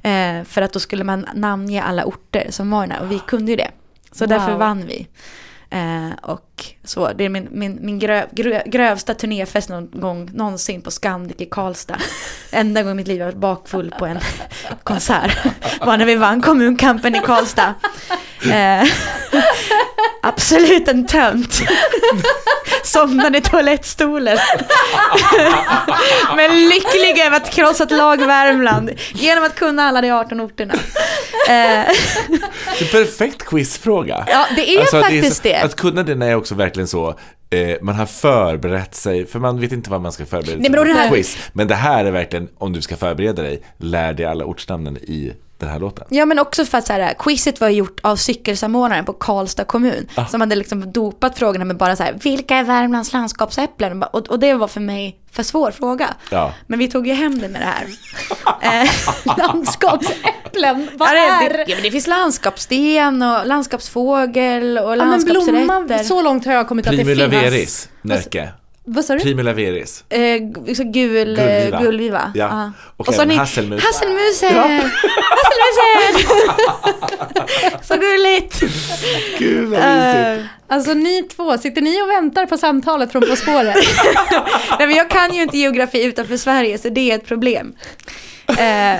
Eh, för att då skulle man namnge alla orter som var där och vi kunde ju det. Så Wow. därför vann vi. Eh, och så, det är min, min, min grö, grö, grövsta turnéfest någon gång någonsin på Scandic i Karlstad. [laughs] Enda gången i mitt liv jag varit bakfull på en [laughs] konsert [laughs] var när vi vann kommunkampen i Karlstad. Eh, absolut en tönt. Somnade i toalettstolen. Men lycklig över att krossa ett lag Värmland genom att kunna alla de 18 orterna. Eh, [laughs] Det är en perfekt quizfråga. Ja, det är så- faktiskt det. Att kunna den är också verkligen så, eh, man har förberett sig, för man vet inte vad man ska förbereda sig för det här- quiz. Men det här är verkligen, om du ska förbereda dig, lär dig alla ortsnamnen i den här låten. Ja men också för att så här, quizet var gjort av cykelsamordnaren på Karlstad kommun. Ah. Som hade liksom dopat frågorna med bara så här, vilka är Värmlands landskapsäpplen? Och, och det var för mig för svår fråga. Ja. Men vi tog ju hem det med det här. [laughs] Eh, Landskapsäpplen, vad ja, är? det, ja, men det finns landskapssten och landskapsfågel och Ja, men blomma, landskapsrätter. så långt har jag kommit att det Primula finns. veris, Närke. Vad sa du? Primula veris. Eh, så gul, Gullviva. gullviva. gullviva. Ja. Och så även har ni hasselmus. Hasselmusen! Hasselmusen! [laughs] så gulligt! Gud vad mysigt. Eh, Alltså ni två, sitter ni och väntar på samtalet från På spåret? [laughs] Nej men jag kan ju inte geografi utanför Sverige så det är ett problem. Eh,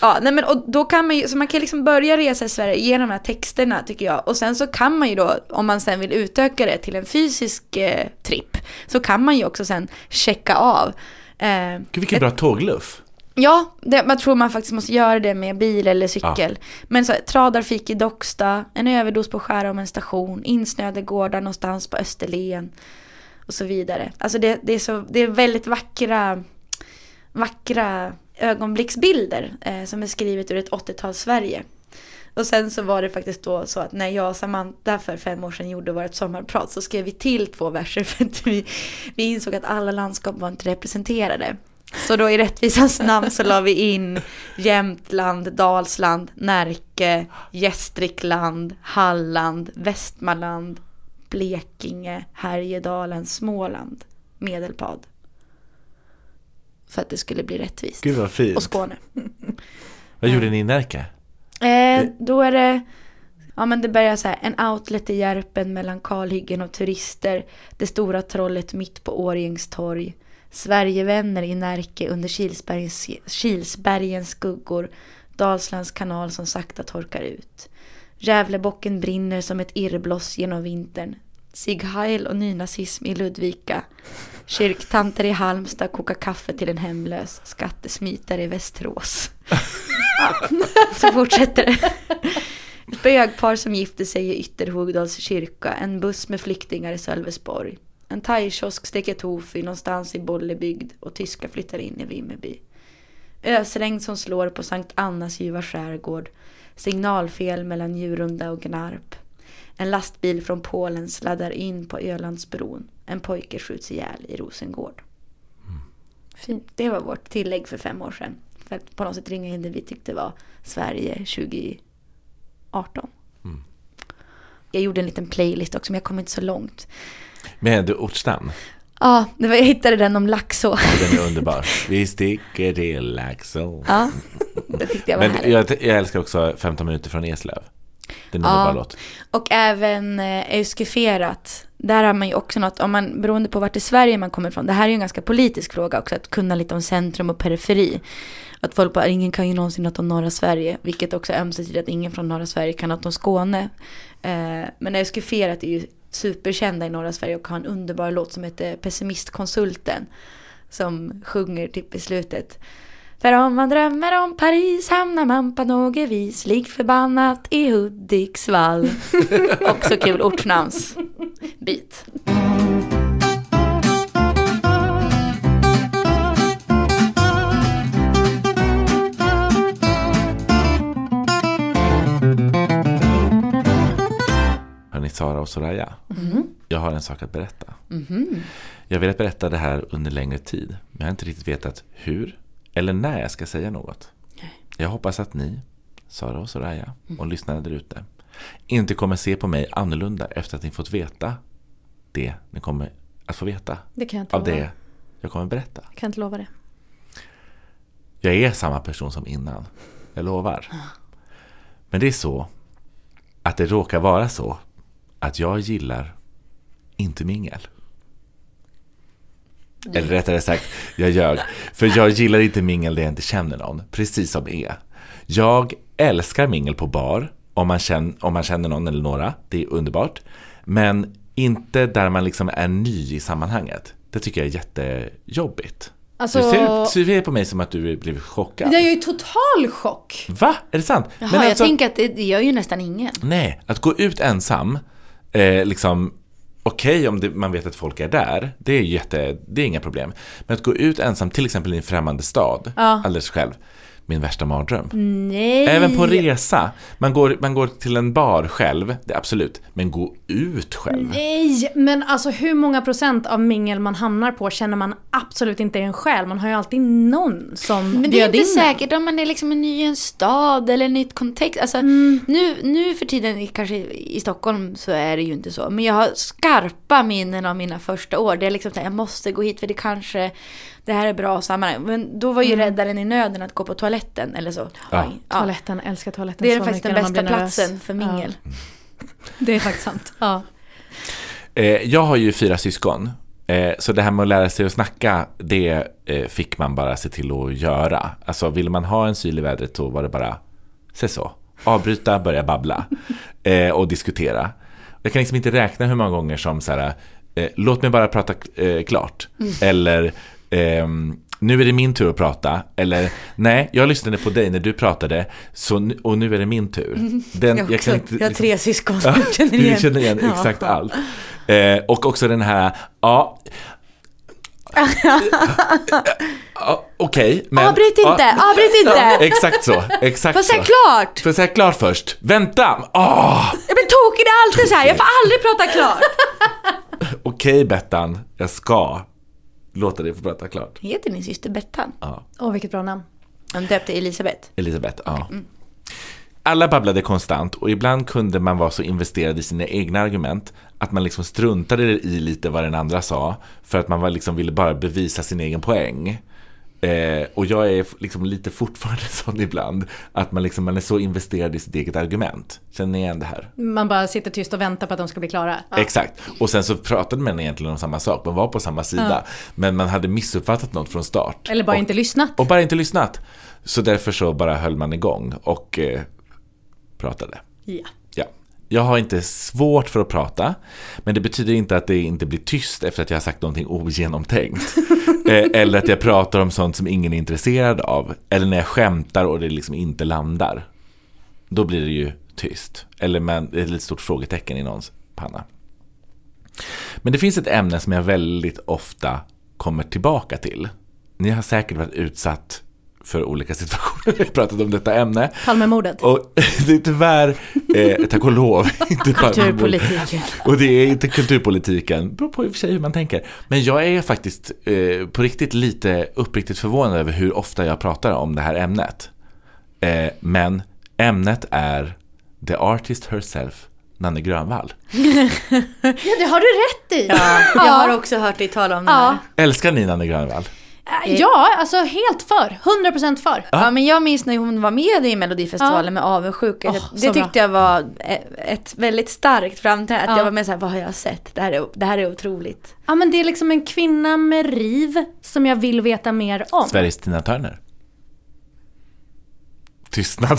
ja, nej men och då kan man ju, så man kan liksom börja resa i Sverige genom de här texterna tycker jag. Och sen så kan man ju då, om man sen vill utöka det till en fysisk eh, tripp, så kan man ju också sen checka av. Eh, Gud vilken bra tågluff. Ja, det, man tror man faktiskt måste göra det med bil eller cykel. Men så här, Tradarfik i Docksta, en överdos på Skärholmens station, insnöade gårdar någonstans på Österlen och så vidare. Alltså det, det, är, så, det är väldigt vackra, vackra ögonblicksbilder eh, som är skrivet ur ett 80-tals Sverige. Och sen så var det faktiskt då så att när jag och Samantha för fem år sedan gjorde vårt sommarprat så skrev vi till två verser [laughs] för att vi, vi insåg att alla landskap var inte representerade. Så då i rättvisans namn så la vi in Jämtland, Dalsland, Närke, Gästrikland, Halland, Västmanland, Blekinge, Härjedalen, Småland, Medelpad. För att det skulle bli rättvist. Gud vad fint. Och Skåne. [laughs] Vad gjorde ni i Närke? Eh, då är det, ja men det börjar så här, en outlet i Järpen mellan kalhyggen och turister, det stora trollet mitt på Årjängs torg, Sverigevänner i Närke under Kilsbergens, Kilsbergens skuggor, Dalslands kanal som sakta torkar ut. Gävlebocken brinner som ett irrbloss genom vintern. Sig Heil och nynazism i Ludvika. Kyrktanter i Halmstad kokar kaffe till en hemlös. Skattesmitare i Västerås. Ja, [laughs] så fortsätter det. Ett bögpar som gifter sig i Ytterhogdals kyrka. En buss med flyktingar i Sölvesborg. En thaikiosk steker tofu någonstans i Bollebygd och tyskar flyttar in i Vimmerby. Ösregn som slår på Sankt Annas ljuva skärgård. Signalfel mellan Njurunda och Gnarp. En lastbil från Polen sladdar in på Ölandsbron. en pojke skjuts ihjäl i Rosengård. Fint. Det var vårt tillägg för fem år sedan. För att på något sätt ringa in det vi tyckte var Sverige 2018. Jag gjorde en liten playlist också men jag kom inte så långt. Med ortsnamn. Ja, det var, jag hittade den om Laxå. Den är underbar. Vi sticker till Laxå. Ja, det tyckte jag var Men härligt. jag, jag älskar också 15 minuter från Eslöv. Det underbar Ja. låt. Och även eh, Euskifierat. Där har man ju också något, om man, beroende på vart i Sverige man kommer ifrån. Det här är ju en ganska politisk fråga också, att kunna lite om centrum och periferi. Att folk bara, ingen kan ju någonsin något om norra Sverige. Vilket också är ömsesidigt, att ingen från norra Sverige kan något om Skåne. Eh, men Euskifierat är ju superkända i norra Sverige och har en underbar låt som heter Pessimistkonsulten. Som sjunger typ i slutet. För om man drömmer om Paris hamnar man på något vis lik förbannat i Hudiksvall. [laughs] Också kul ortnamnsbit. Hörni, Sara och Soraya. Jag har en sak att berätta. Mhm. Jag har velat berätta det här under längre tid. Men jag har inte riktigt vetat hur eller när jag ska säga något. Jag hoppas att ni, Sara och Soraya och lyssnarna där ute, inte kommer se på mig annorlunda efter att ni fått veta det ni kommer att få veta. Det kan jag inte Av det jag kommer berätta. Jag kan inte lova det. Jag är samma person som innan. Jag lovar. Men det är så att det råkar vara så att jag gillar inte mingel. Eller rättare sagt, jag ljög. För jag gillar inte mingel där jag inte känner någon. Precis som är. Jag älskar mingel på bar. Om man, känner, om man känner någon eller några. Det är underbart. Men inte där man liksom är ny i sammanhanget. Det tycker jag är jättejobbigt. Alltså- Du ser, ser på mig som att du blev chockad. Jag är ju total chock. Va? Är det sant? Jaha, Men jag alltså- tänker att det, det gör ju nästan ingen. Nej, att gå ut ensam, eh, liksom, okej om det, man vet att folk är där, det är, jätte, det är inga problem. Men att gå ut ensam, till exempel i en främmande stad, Ja. alldeles själv, min värsta mardröm. Nej. Även på resa, man går, man går till en bar själv, det är absolut, men gå ut själv. Nej, men alltså hur många procent av mingel man hamnar på känner man absolut inte är en själ. Man har ju alltid någon som Men det är inte in säkert om man är liksom en ny i en stad eller en nytt kontext. Alltså, Mm. nu, nu för tiden, i- kanske i Stockholm så är det ju inte så. Men jag har skarpa minnen av mina första år. Det är liksom här, jag måste gå hit för det kanske, det här är bra sammanhang. Men då var ju räddaren i nöden att gå på toaletten eller så. Ja. Oj, Toaletten, älskar toaletten Det är så faktiskt den bästa platsen för mingel. Ja. [laughs] Det är faktiskt sant. Ja. Eh, jag har ju fyra syskon. Eh, så det här med att lära sig att snacka, det eh, fick man bara se till att göra. Alltså ville man ha en syl i vädret så var det bara, se så. Avbryta, börja babbla [laughs] och diskutera. Jag kan liksom inte räkna hur många gånger som så här, låt mig bara prata klart. Eller ehm, nu är det min tur att prata. Eller nej, jag lyssnade på dig när du pratade så, nu- och nu är det min tur. Den, Jag, också, kan jag har tre syskon som Ja, jag känner du igen. känner igen Ja. exakt allt. Eh, och också den här, ja. [laughs] ja Okej, men... Avbryt inte, ja, avbryt inte. Exakt så, exakt Får jag så. säga klart? Får jag säga klart först? Vänta! Åh! Jag blir tokig, det är alltid så här. Jag får aldrig prata klart. [laughs] Okej Bettan, jag ska låta dig få prata klart. Heter din syster Bettan? Ja. Åh, vilket bra namn. Han döpte Elisabeth. Elisabeth, ja. Alla babblade konstant och ibland kunde man vara så investerad i sina egna argument att man liksom struntade i lite vad den andra sa för att man var liksom ville bara bevisa sin egen poäng. Eh, och jag är liksom lite fortfarande [laughs] sån ibland att man, liksom, man är så investerad i sitt eget argument. Känner ni igen det här? Man bara sitter tyst och väntar på att de ska bli klara. Exakt. Och sen så pratade man egentligen om samma sak. Man var på samma sida. Men man hade missuppfattat något från start. Eller bara och, inte lyssnat. och bara inte lyssnat. Så därför så bara höll man igång och eh, pratade. Ja. Ja. Jag har inte svårt för att prata, men det betyder inte att det inte blir tyst efter att jag har sagt någonting ogenomtänkt. [laughs] Eh, eller att jag pratar om sånt som ingen är intresserad av. Eller när jag skämtar och det liksom inte landar. Då blir det ju tyst. Eller med ett litet stort frågetecken i någons panna. Men det finns ett ämne som jag väldigt ofta kommer tillbaka till. Ni har säkert varit utsatt för olika situationer. Jag har pratat om detta ämne. Palmemordet. Och [laughs] det är tyvärr, eh, tack och lov, [laughs] inte. Kulturpolitiken. Och det är inte kulturpolitiken, det beror på i och för sig hur man tänker. Men jag är faktiskt eh, på riktigt lite uppriktigt förvånad över hur ofta jag pratar om det här ämnet. Eh, men ämnet är The Artist Herself, Nanne Grönvall. [laughs] Ja, det har du rätt i. Ja, jag har också hört dig tala om det här. Ja. Älskar ni Nanne Grönvall? Ja, alltså helt för. 100% för. Ja men jag minns när hon var med i Melodifestivalen med avundsjuka. Åh, det tyckte bra. jag var e- ett väldigt starkt framträdande. Att Ja. jag var med såhär, vad har jag sett? Det här är, det här är otroligt. Ja, men det är liksom en kvinna med riv som jag vill veta mer om. Sveriges Tina Turner. Tystnad. [laughs]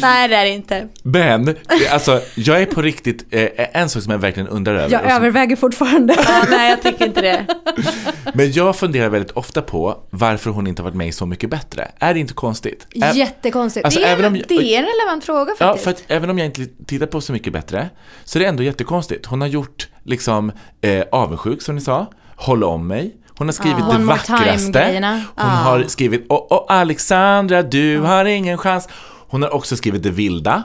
Nej det är det inte. Men, alltså, jag är på riktigt, eh, en sak som jag verkligen undrar över. Jag överväger fortfarande. Ja, nej jag tycker inte det. [laughs] Men jag funderar väldigt ofta på varför hon inte har varit med i Så mycket bättre. Är det inte konstigt? Ä- Jättekonstigt. Alltså, Det är, även om- det är en relevant fråga Ja, faktiskt. för att även om jag inte tittar på Så mycket bättre så är det ändå jättekonstigt. Hon har gjort liksom eh, Avundsjuk som ni sa, Håll om mig. Hon har skrivit One det vackraste. Hon har skrivit och, och Alexandra, du har ingen chans. Hon har också skrivit Det vilda.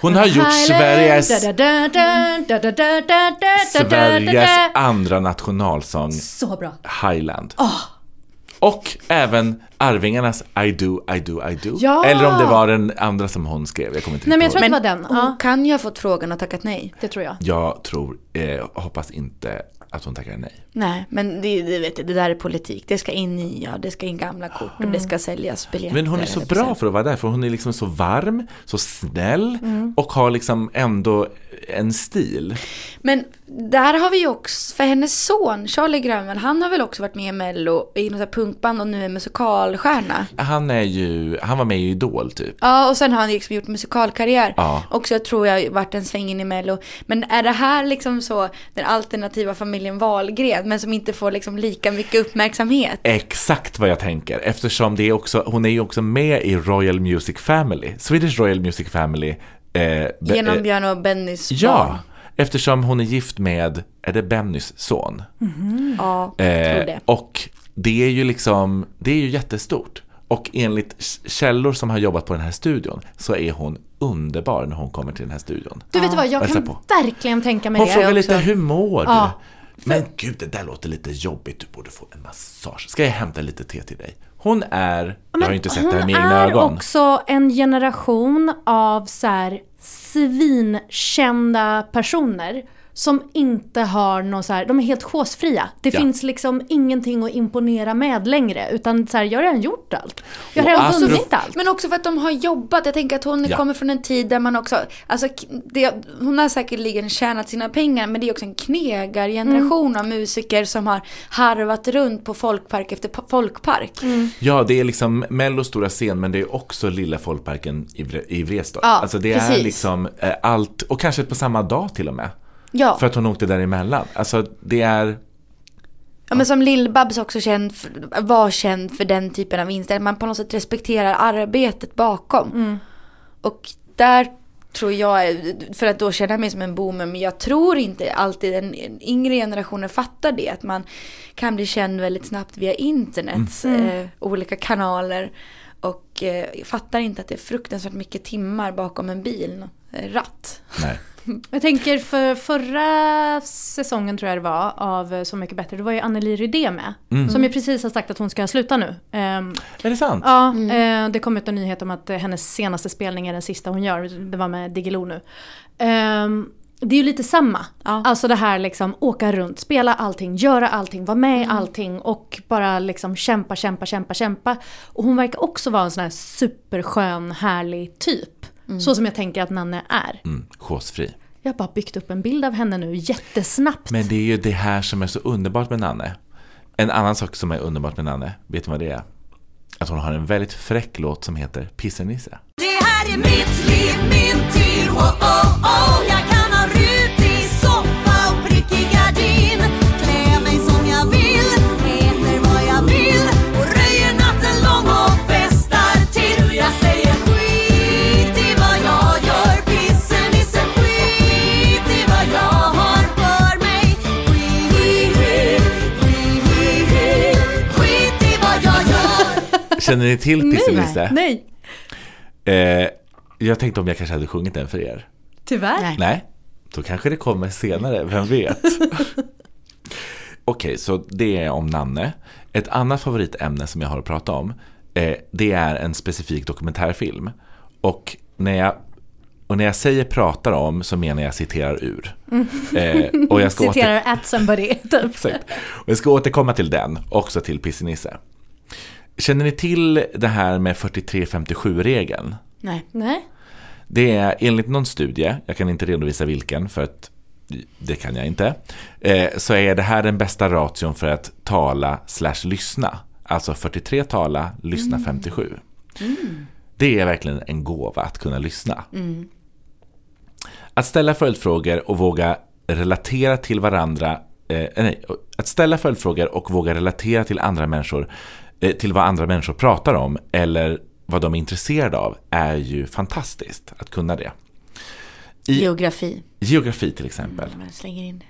Hon har gjort Sveriges, Sveriges andra nationalsång Så bra. Highland. Och även Arvingarnas I do, I do, I do. Ja! Eller om det var den andra som hon skrev. Jag kommer inte Nej men jag tror att det var den. Hon Ja, kan ju ha fått frågan och tackat nej. det tror jag. Jag tror, eh, hoppas inte att hon tackar nej. Nej, men det, det, vet jag, det där är politik. Det ska in nya, det ska in gamla kort och det ska säljas biljetter. Men hon är så bra för att vara där, för hon är liksom så varm, så snäll Mm. och har liksom ändå en stil. Men där har vi ju också, för hennes son Charlie Grönvall, han har väl också varit med i Mello i något punkband och nu är musikalstjärna. Han är ju, han var med i Idol typ. Ja, och sen har han liksom gjort musikalkarriär. Ja. Också tror jag varit en sväng in i Mello. Men är det här liksom så den alternativa familjen Wahlgren, men som inte får liksom lika mycket uppmärksamhet? Exakt vad jag tänker, eftersom det är också, hon är ju också med i Royal Music Family, Swedish Royal Music Family. Eh, Genom eh, Björn och Bennys Ja, barn. eftersom hon är gift med, är det Bennys son? Ja, jag Eh, tror det. och det är ju liksom, det är ju jättestort. Och enligt källor som har jobbat på den här studion så är hon underbar när hon kommer till den här studion. Du vet vad, jag kan på. verkligen tänka mig Hon det. frågar också. lite hur mår du? Ja. Men gud, det där låter lite jobbigt. Du borde få en massage. Ska jag hämta lite te till dig? Hon är, jag har inte sett det här med egna Hon ögon. är också en generation av så här svinkända personer som inte har någon så här, de är helt chosefria. Det Ja. finns liksom ingenting att imponera med längre. Utan så här, jag har redan gjort allt. Jag har redan vunnit allt. Men också för att de har jobbat. Jag tänker att hon Ja. kommer från en tid där man också, alltså det, hon har säkerligen tjänat sina pengar men det är också en knegargeneration av musiker som har harvat runt på folkpark efter folkpark. Ja, det är liksom Mellos stora scen, men det är också Lilla Folkparken i, Vre- i Vrestad. Ja, alltså det är precis. liksom eh, allt, och kanske på samma dag till och med. Ja. För att hon åkte däremellan. Alltså det är, ja, men som Lill-Babs också känd för, var känd för den typen av inställning. Man på något sätt respekterar arbetet bakom. Och där tror jag, för att då känna mig som en boomer, men jag tror inte alltid den yngre generationen fattar det. Att man kan bli känd väldigt snabbt via internets eh, olika kanaler. Och eh, fattar inte att det är fruktansvärt mycket timmar bakom en bil, ratt. nej. [laughs] Jag tänker för förra säsongen tror jag det var av Så mycket bättre. Då var ju Anneli Rydé med. Som ju precis har sagt att hon ska sluta nu. Ehm, Är det sant? Ja, eh, det kom ut en nyhet om att eh, hennes senaste spelning är den sista hon gör. Det var med Diggiloo nu. Ehm, det är ju lite samma. Ja. Alltså det här liksom åka runt, spela allting, göra allting, vara med i allting och bara liksom kämpa, kämpa, kämpa, kämpa. Och hon verkar också vara en sån här superskön, härlig typ. Så som jag tänker att Nanne är. Mm, chosefri. Jag har bara byggt upp en bild av henne nu jättesnabbt. Men det är ju det här som är så underbart med Nanne. En annan sak som är underbart med Nanne, vet du vad det är? Att hon har en väldigt fräck låt som heter Pissenisse. Det här är mitt liv, min tid, oh, oh, oh. Känner ni till Pissenisse? Nej, Eh, jag tänkte om jag kanske hade sjungit den för er. tyvärr. Nej. Nej, då kanske det kommer senare, vem vet? [laughs] Okej, så det är om Nanne. Ett annat favoritämne som jag har att prata om, eh, det är en specifik dokumentärfilm. Och när jag, och när jag säger pratar om så menar jag citerar ur. Eh, och jag ska [laughs] åter- Citerar at somebody, typ. [laughs] Exakt. Och jag ska återkomma till den, också till Pissenisse. Känner ni till det här med 43-57-regeln? Nej. Nej. Det är enligt någon studie, jag kan inte redovisa vilken för att det kan jag inte, eh, så är det här den bästa ration för att tala slash lyssna. Alltså 43 tala, lyssna 57. Det är verkligen en gåva att kunna lyssna. Att ställa följdfrågor och våga relatera till varandra, eh, nej, att ställa följdfrågor och våga relatera till andra människor, till vad andra människor pratar om eller vad de är intresserade av är ju fantastiskt att kunna det. I Geografi. geografi till exempel. Jag slänger in det.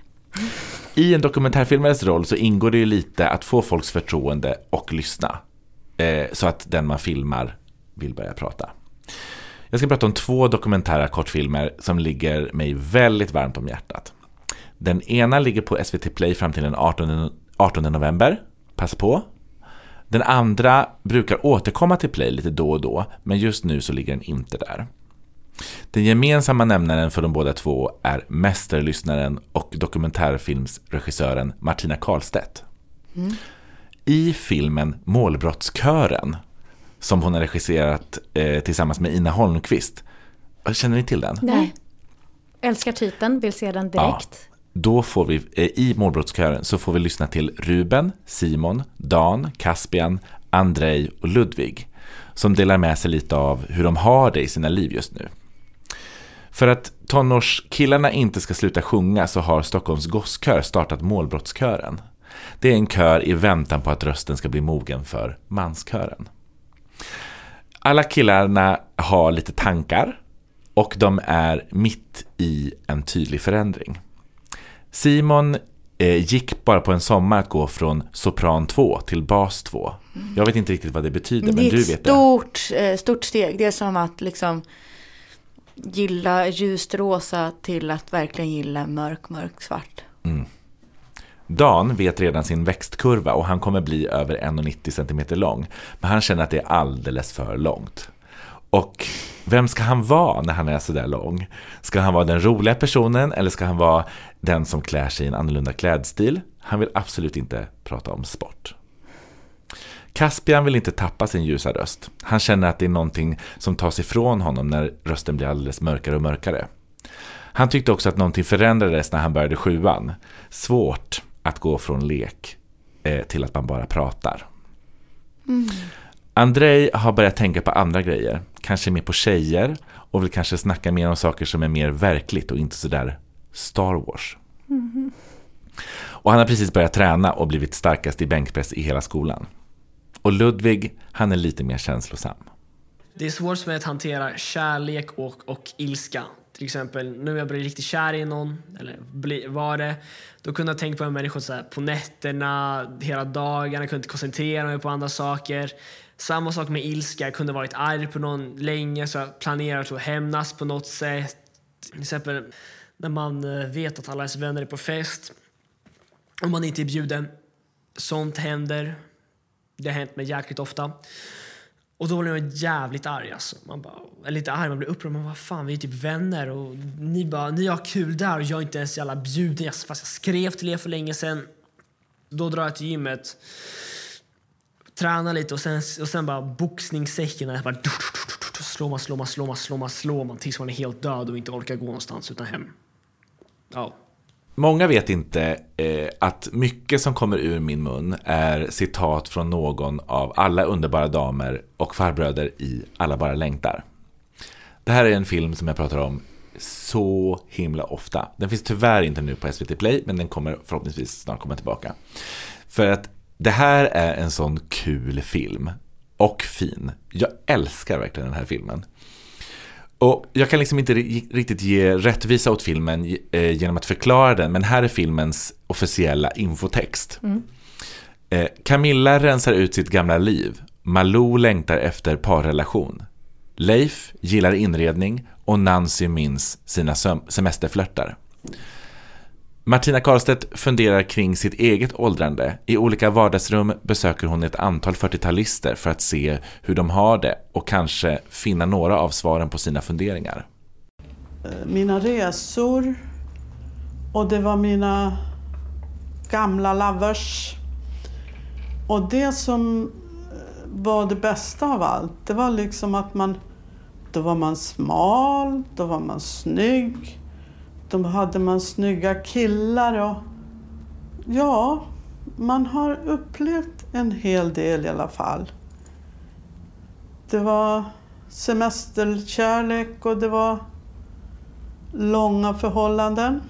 I en dokumentärfilmares roll så ingår det ju lite att få folks förtroende och lyssna. Eh, så att den man filmar vill börja prata. Jag ska prata om två dokumentära kortfilmer som ligger mig väldigt varmt om hjärtat. Den ena ligger på SVT Play fram till den 18, 18 november. Passa på. Den andra brukar återkomma till Play lite då och då, men just nu så ligger den inte där. Den gemensamma nämnaren för de båda två är mästerlyssnaren och dokumentärfilmsregissören Martina Karlstedt. I filmen Målbrottskören, som hon har regisserat eh, tillsammans med Ina Holmqvist. Känner ni till den? Nej. Älskar titeln, vill se den direkt. Då får vi, eh, i målbrottskören så får vi lyssna till Ruben, Simon, Dan, Caspian, Andrei och Ludvig. Som delar med sig lite av hur de har det i sina liv just nu. För att tonårskillarna inte ska sluta sjunga så har Stockholms gosskör startat målbrottskören. Det är en kör i väntan på att rösten ska bli mogen för manskören. Alla killarna har lite tankar och de är mitt i en tydlig förändring. Simon eh, gick bara på en sommar att gå från sopran 2 till bas 2. Jag vet inte riktigt vad det betyder, men Det är du ett vet det. stort, eh, stort steg. Det är som att liksom gilla ljust rosa till att verkligen gilla mörk, mörk svart. Dan vet redan sin växtkurva och han kommer bli över 1,90 cm lång. Men han känner att det är alldeles för långt. Och vem ska han vara när han är sådär lång? Ska han vara den roliga personen eller ska han vara den som klär sig i en annorlunda klädstil? Han vill absolut inte prata om sport. Caspian vill inte tappa sin ljusa röst. Han känner att det är någonting som tas ifrån honom när rösten blir alldeles mörkare och mörkare. Han tyckte också att någonting förändrades när han började sjuan. Svårt att gå från lek eh, till att man bara pratar. Mm. Andrei har börjat tänka på andra grejer. Kanske mer på tjejer och vill kanske snacka mer om saker som är mer verkligt och inte sådär Star Wars. Och han har precis börjat träna och blivit starkast i bänkpress i hela skolan. Och Ludvig, han är lite mer känslosam. Det är svårt för mig att hantera kärlek och, och ilska. Till exempel nu jag blir riktigt kär i någon, eller bli, var det, då kunde jag tänka på en människa så här, på nätterna, hela dagen, jag kunde inte koncentrera mig på andra saker. Samma sak med ilska, jag kunde varit arg på någon länge så jag planerar att hämnas på något sätt. Till exempel när man eh, vet att alla ens vänner är på fest och man inte är bjuden. Sånt händer. Det har hänt mig jäkligt ofta. Och då blir man jävligt arg alltså. Man bara, eller inte arg, man blir upprörd. Man bara, fan, vi är typ vänner och ni bara, ni har kul där och jag är inte ens jävla bjuden. Fast jag skrev till er för länge sedan. Då drar jag till gymmet, tränar lite och sen, och sen bara boxningssäcken. Bara, slår man, slår man, slår man, slår man, slår man tills man är helt död och inte orkar gå någonstans utan hem. Ja. Många vet inte eh, att mycket som kommer ur min mun är citat från någon av alla underbara damer och farbröder i Alla bara längtar. Det här är en film som jag pratar om så himla ofta. Den finns tyvärr inte nu på SVT Play, men den kommer förhoppningsvis snart komma tillbaka. För att det här är en sån kul film. Och fin. Jag älskar verkligen den här filmen. Och jag kan liksom inte ri- riktigt ge rättvisa åt filmen eh, genom att förklara den, men här är filmens officiella infotext. Eh, Camilla rensar ut sitt gamla liv. Malou längtar efter parrelation. Leif gillar inredning och Nancy minns sina semesterflörtar. Martina Karlstedt funderar kring sitt eget åldrande. I olika vardagsrum besöker hon ett antal 40-talister för att se hur de har det och kanske finna några av svaren på sina funderingar. Eh, mina resor och det var mina gamla lovers. Och det som eh, var det bästa av allt, det var liksom att man, då var man smal, då var man snygg, då hade man snygga killar och ja, man har upplevt en hel del i alla fall. Det var semesterkärlek och det var långa förhållanden.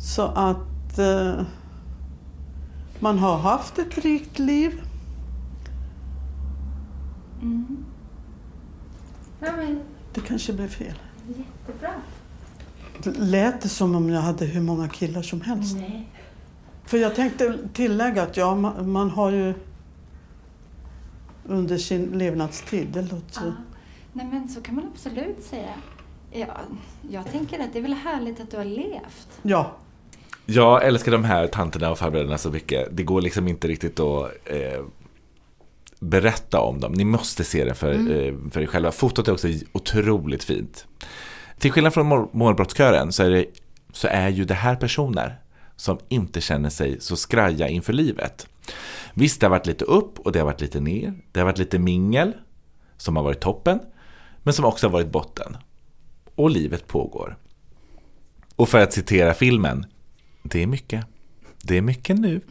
Så att eh, man har haft ett rikt liv. Ja, men Det kanske blev fel. Jättebra. Lät det som om jag hade hur många killar som helst? Nej. För jag tänkte tillägga att ja, man, man har ju under sin levnadstid, det låter så. Ja. Nej men så kan man absolut säga. Ja, jag tänker att det är väl härligt att du har levt. Ja, Jag älskar de här tanterna och farbröderna så mycket. Det går liksom inte riktigt att eh, berätta om dem. Ni måste se det för, eh, för er själva. Fotot är också otroligt fint. Till skillnad från mål- målbrottskören så är, det, så är ju det här personer som inte känner sig så skraja inför livet. Visst, det har varit lite upp och det har varit lite ner. Det har varit lite mingel som har varit toppen, men som också har varit botten. Och livet pågår. Och för att citera filmen, det är mycket. Det är mycket nu. [laughs]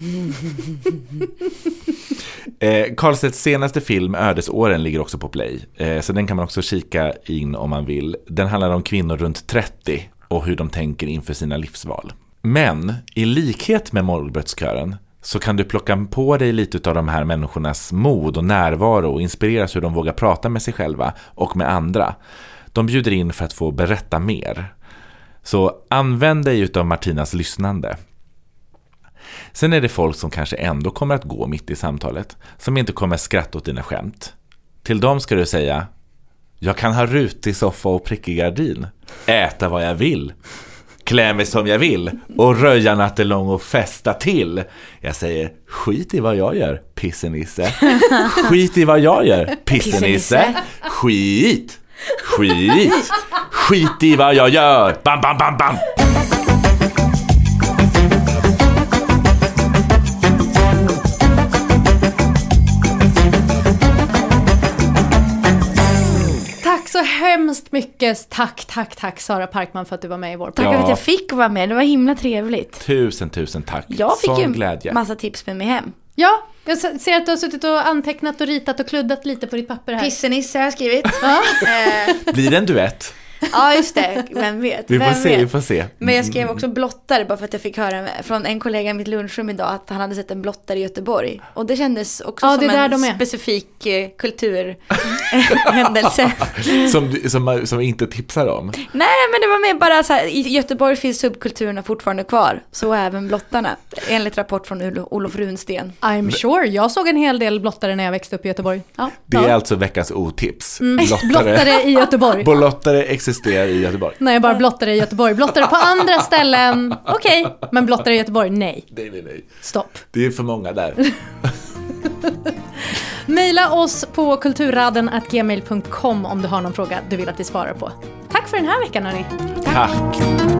Eh, Karlstedts senaste film Ödesåren ligger också på Play. Eh, så den kan man också kika in om man vill. Den handlar om kvinnor runt 30 och hur de tänker inför sina livsval. Men i likhet med målbrottskören så kan du plocka på dig lite av de här människornas mod och närvaro och inspireras hur de vågar prata med sig själva och med andra. De bjuder in för att få berätta mer. Så använd dig utav Martinas lyssnande. Sen är det folk som kanske ändå kommer att gå mitt i samtalet, som inte kommer skratta åt dina skämt. Till dem ska du säga Jag kan ha rutig soffa och prickig gardin, äta vad jag vill, klä mig som jag vill och röja nattelång och festa till. Jag säger skit i vad jag gör, pissenisse. [laughs] Skit i vad jag gör, pissenisse. Skit! Skit! Skit i vad jag gör! Bam, bam, bam, bam! Hemskt mycket. Tack, tack, tack Sara Parkman för att du var med i vår Tack podd. för att jag fick vara med, det var himla trevligt. Tusen, tusen tack. Jag fick Sån ju glädje. massa tips med mig hem. Ja, jag ser att du har suttit och antecknat och ritat och kluddat lite på ditt papper här. Pissenisse har jag skrivit. Ja. [laughs] Eh, Blir det en duett? Ja, just det. Vem vet? Vi får Vem se, vet? vi får se. Men jag skrev också blottare bara för att jag fick höra från en kollega i mitt lunchrum idag att han hade sett en blottare i Göteborg. Och det kändes också Ja, det som en specifik eh, kulturhändelse. [laughs] Som, som, som vi inte tipsar om. Nej, men det var mer bara så här, i Göteborg finns subkulturerna fortfarande kvar. Så även blottarna, enligt rapport från Olo- Olof Runsten. I'm sure. Jag såg en hel del blottare när jag växte upp i Göteborg. Ja. Det är alltså veckans otips. Mm. [laughs] Blottare i Göteborg. Blottare existerar i Göteborg. Nej, bara blottare i Göteborg. Blottare på andra ställen, okej. Men blottare i Göteborg, nej. Nej, nej, nej. Stopp. Det är för många där. [laughs] Maila oss på kulturraden.gmail.com om du har någon fråga du vill att vi svarar på. Tack för den här veckan hörni. Tack.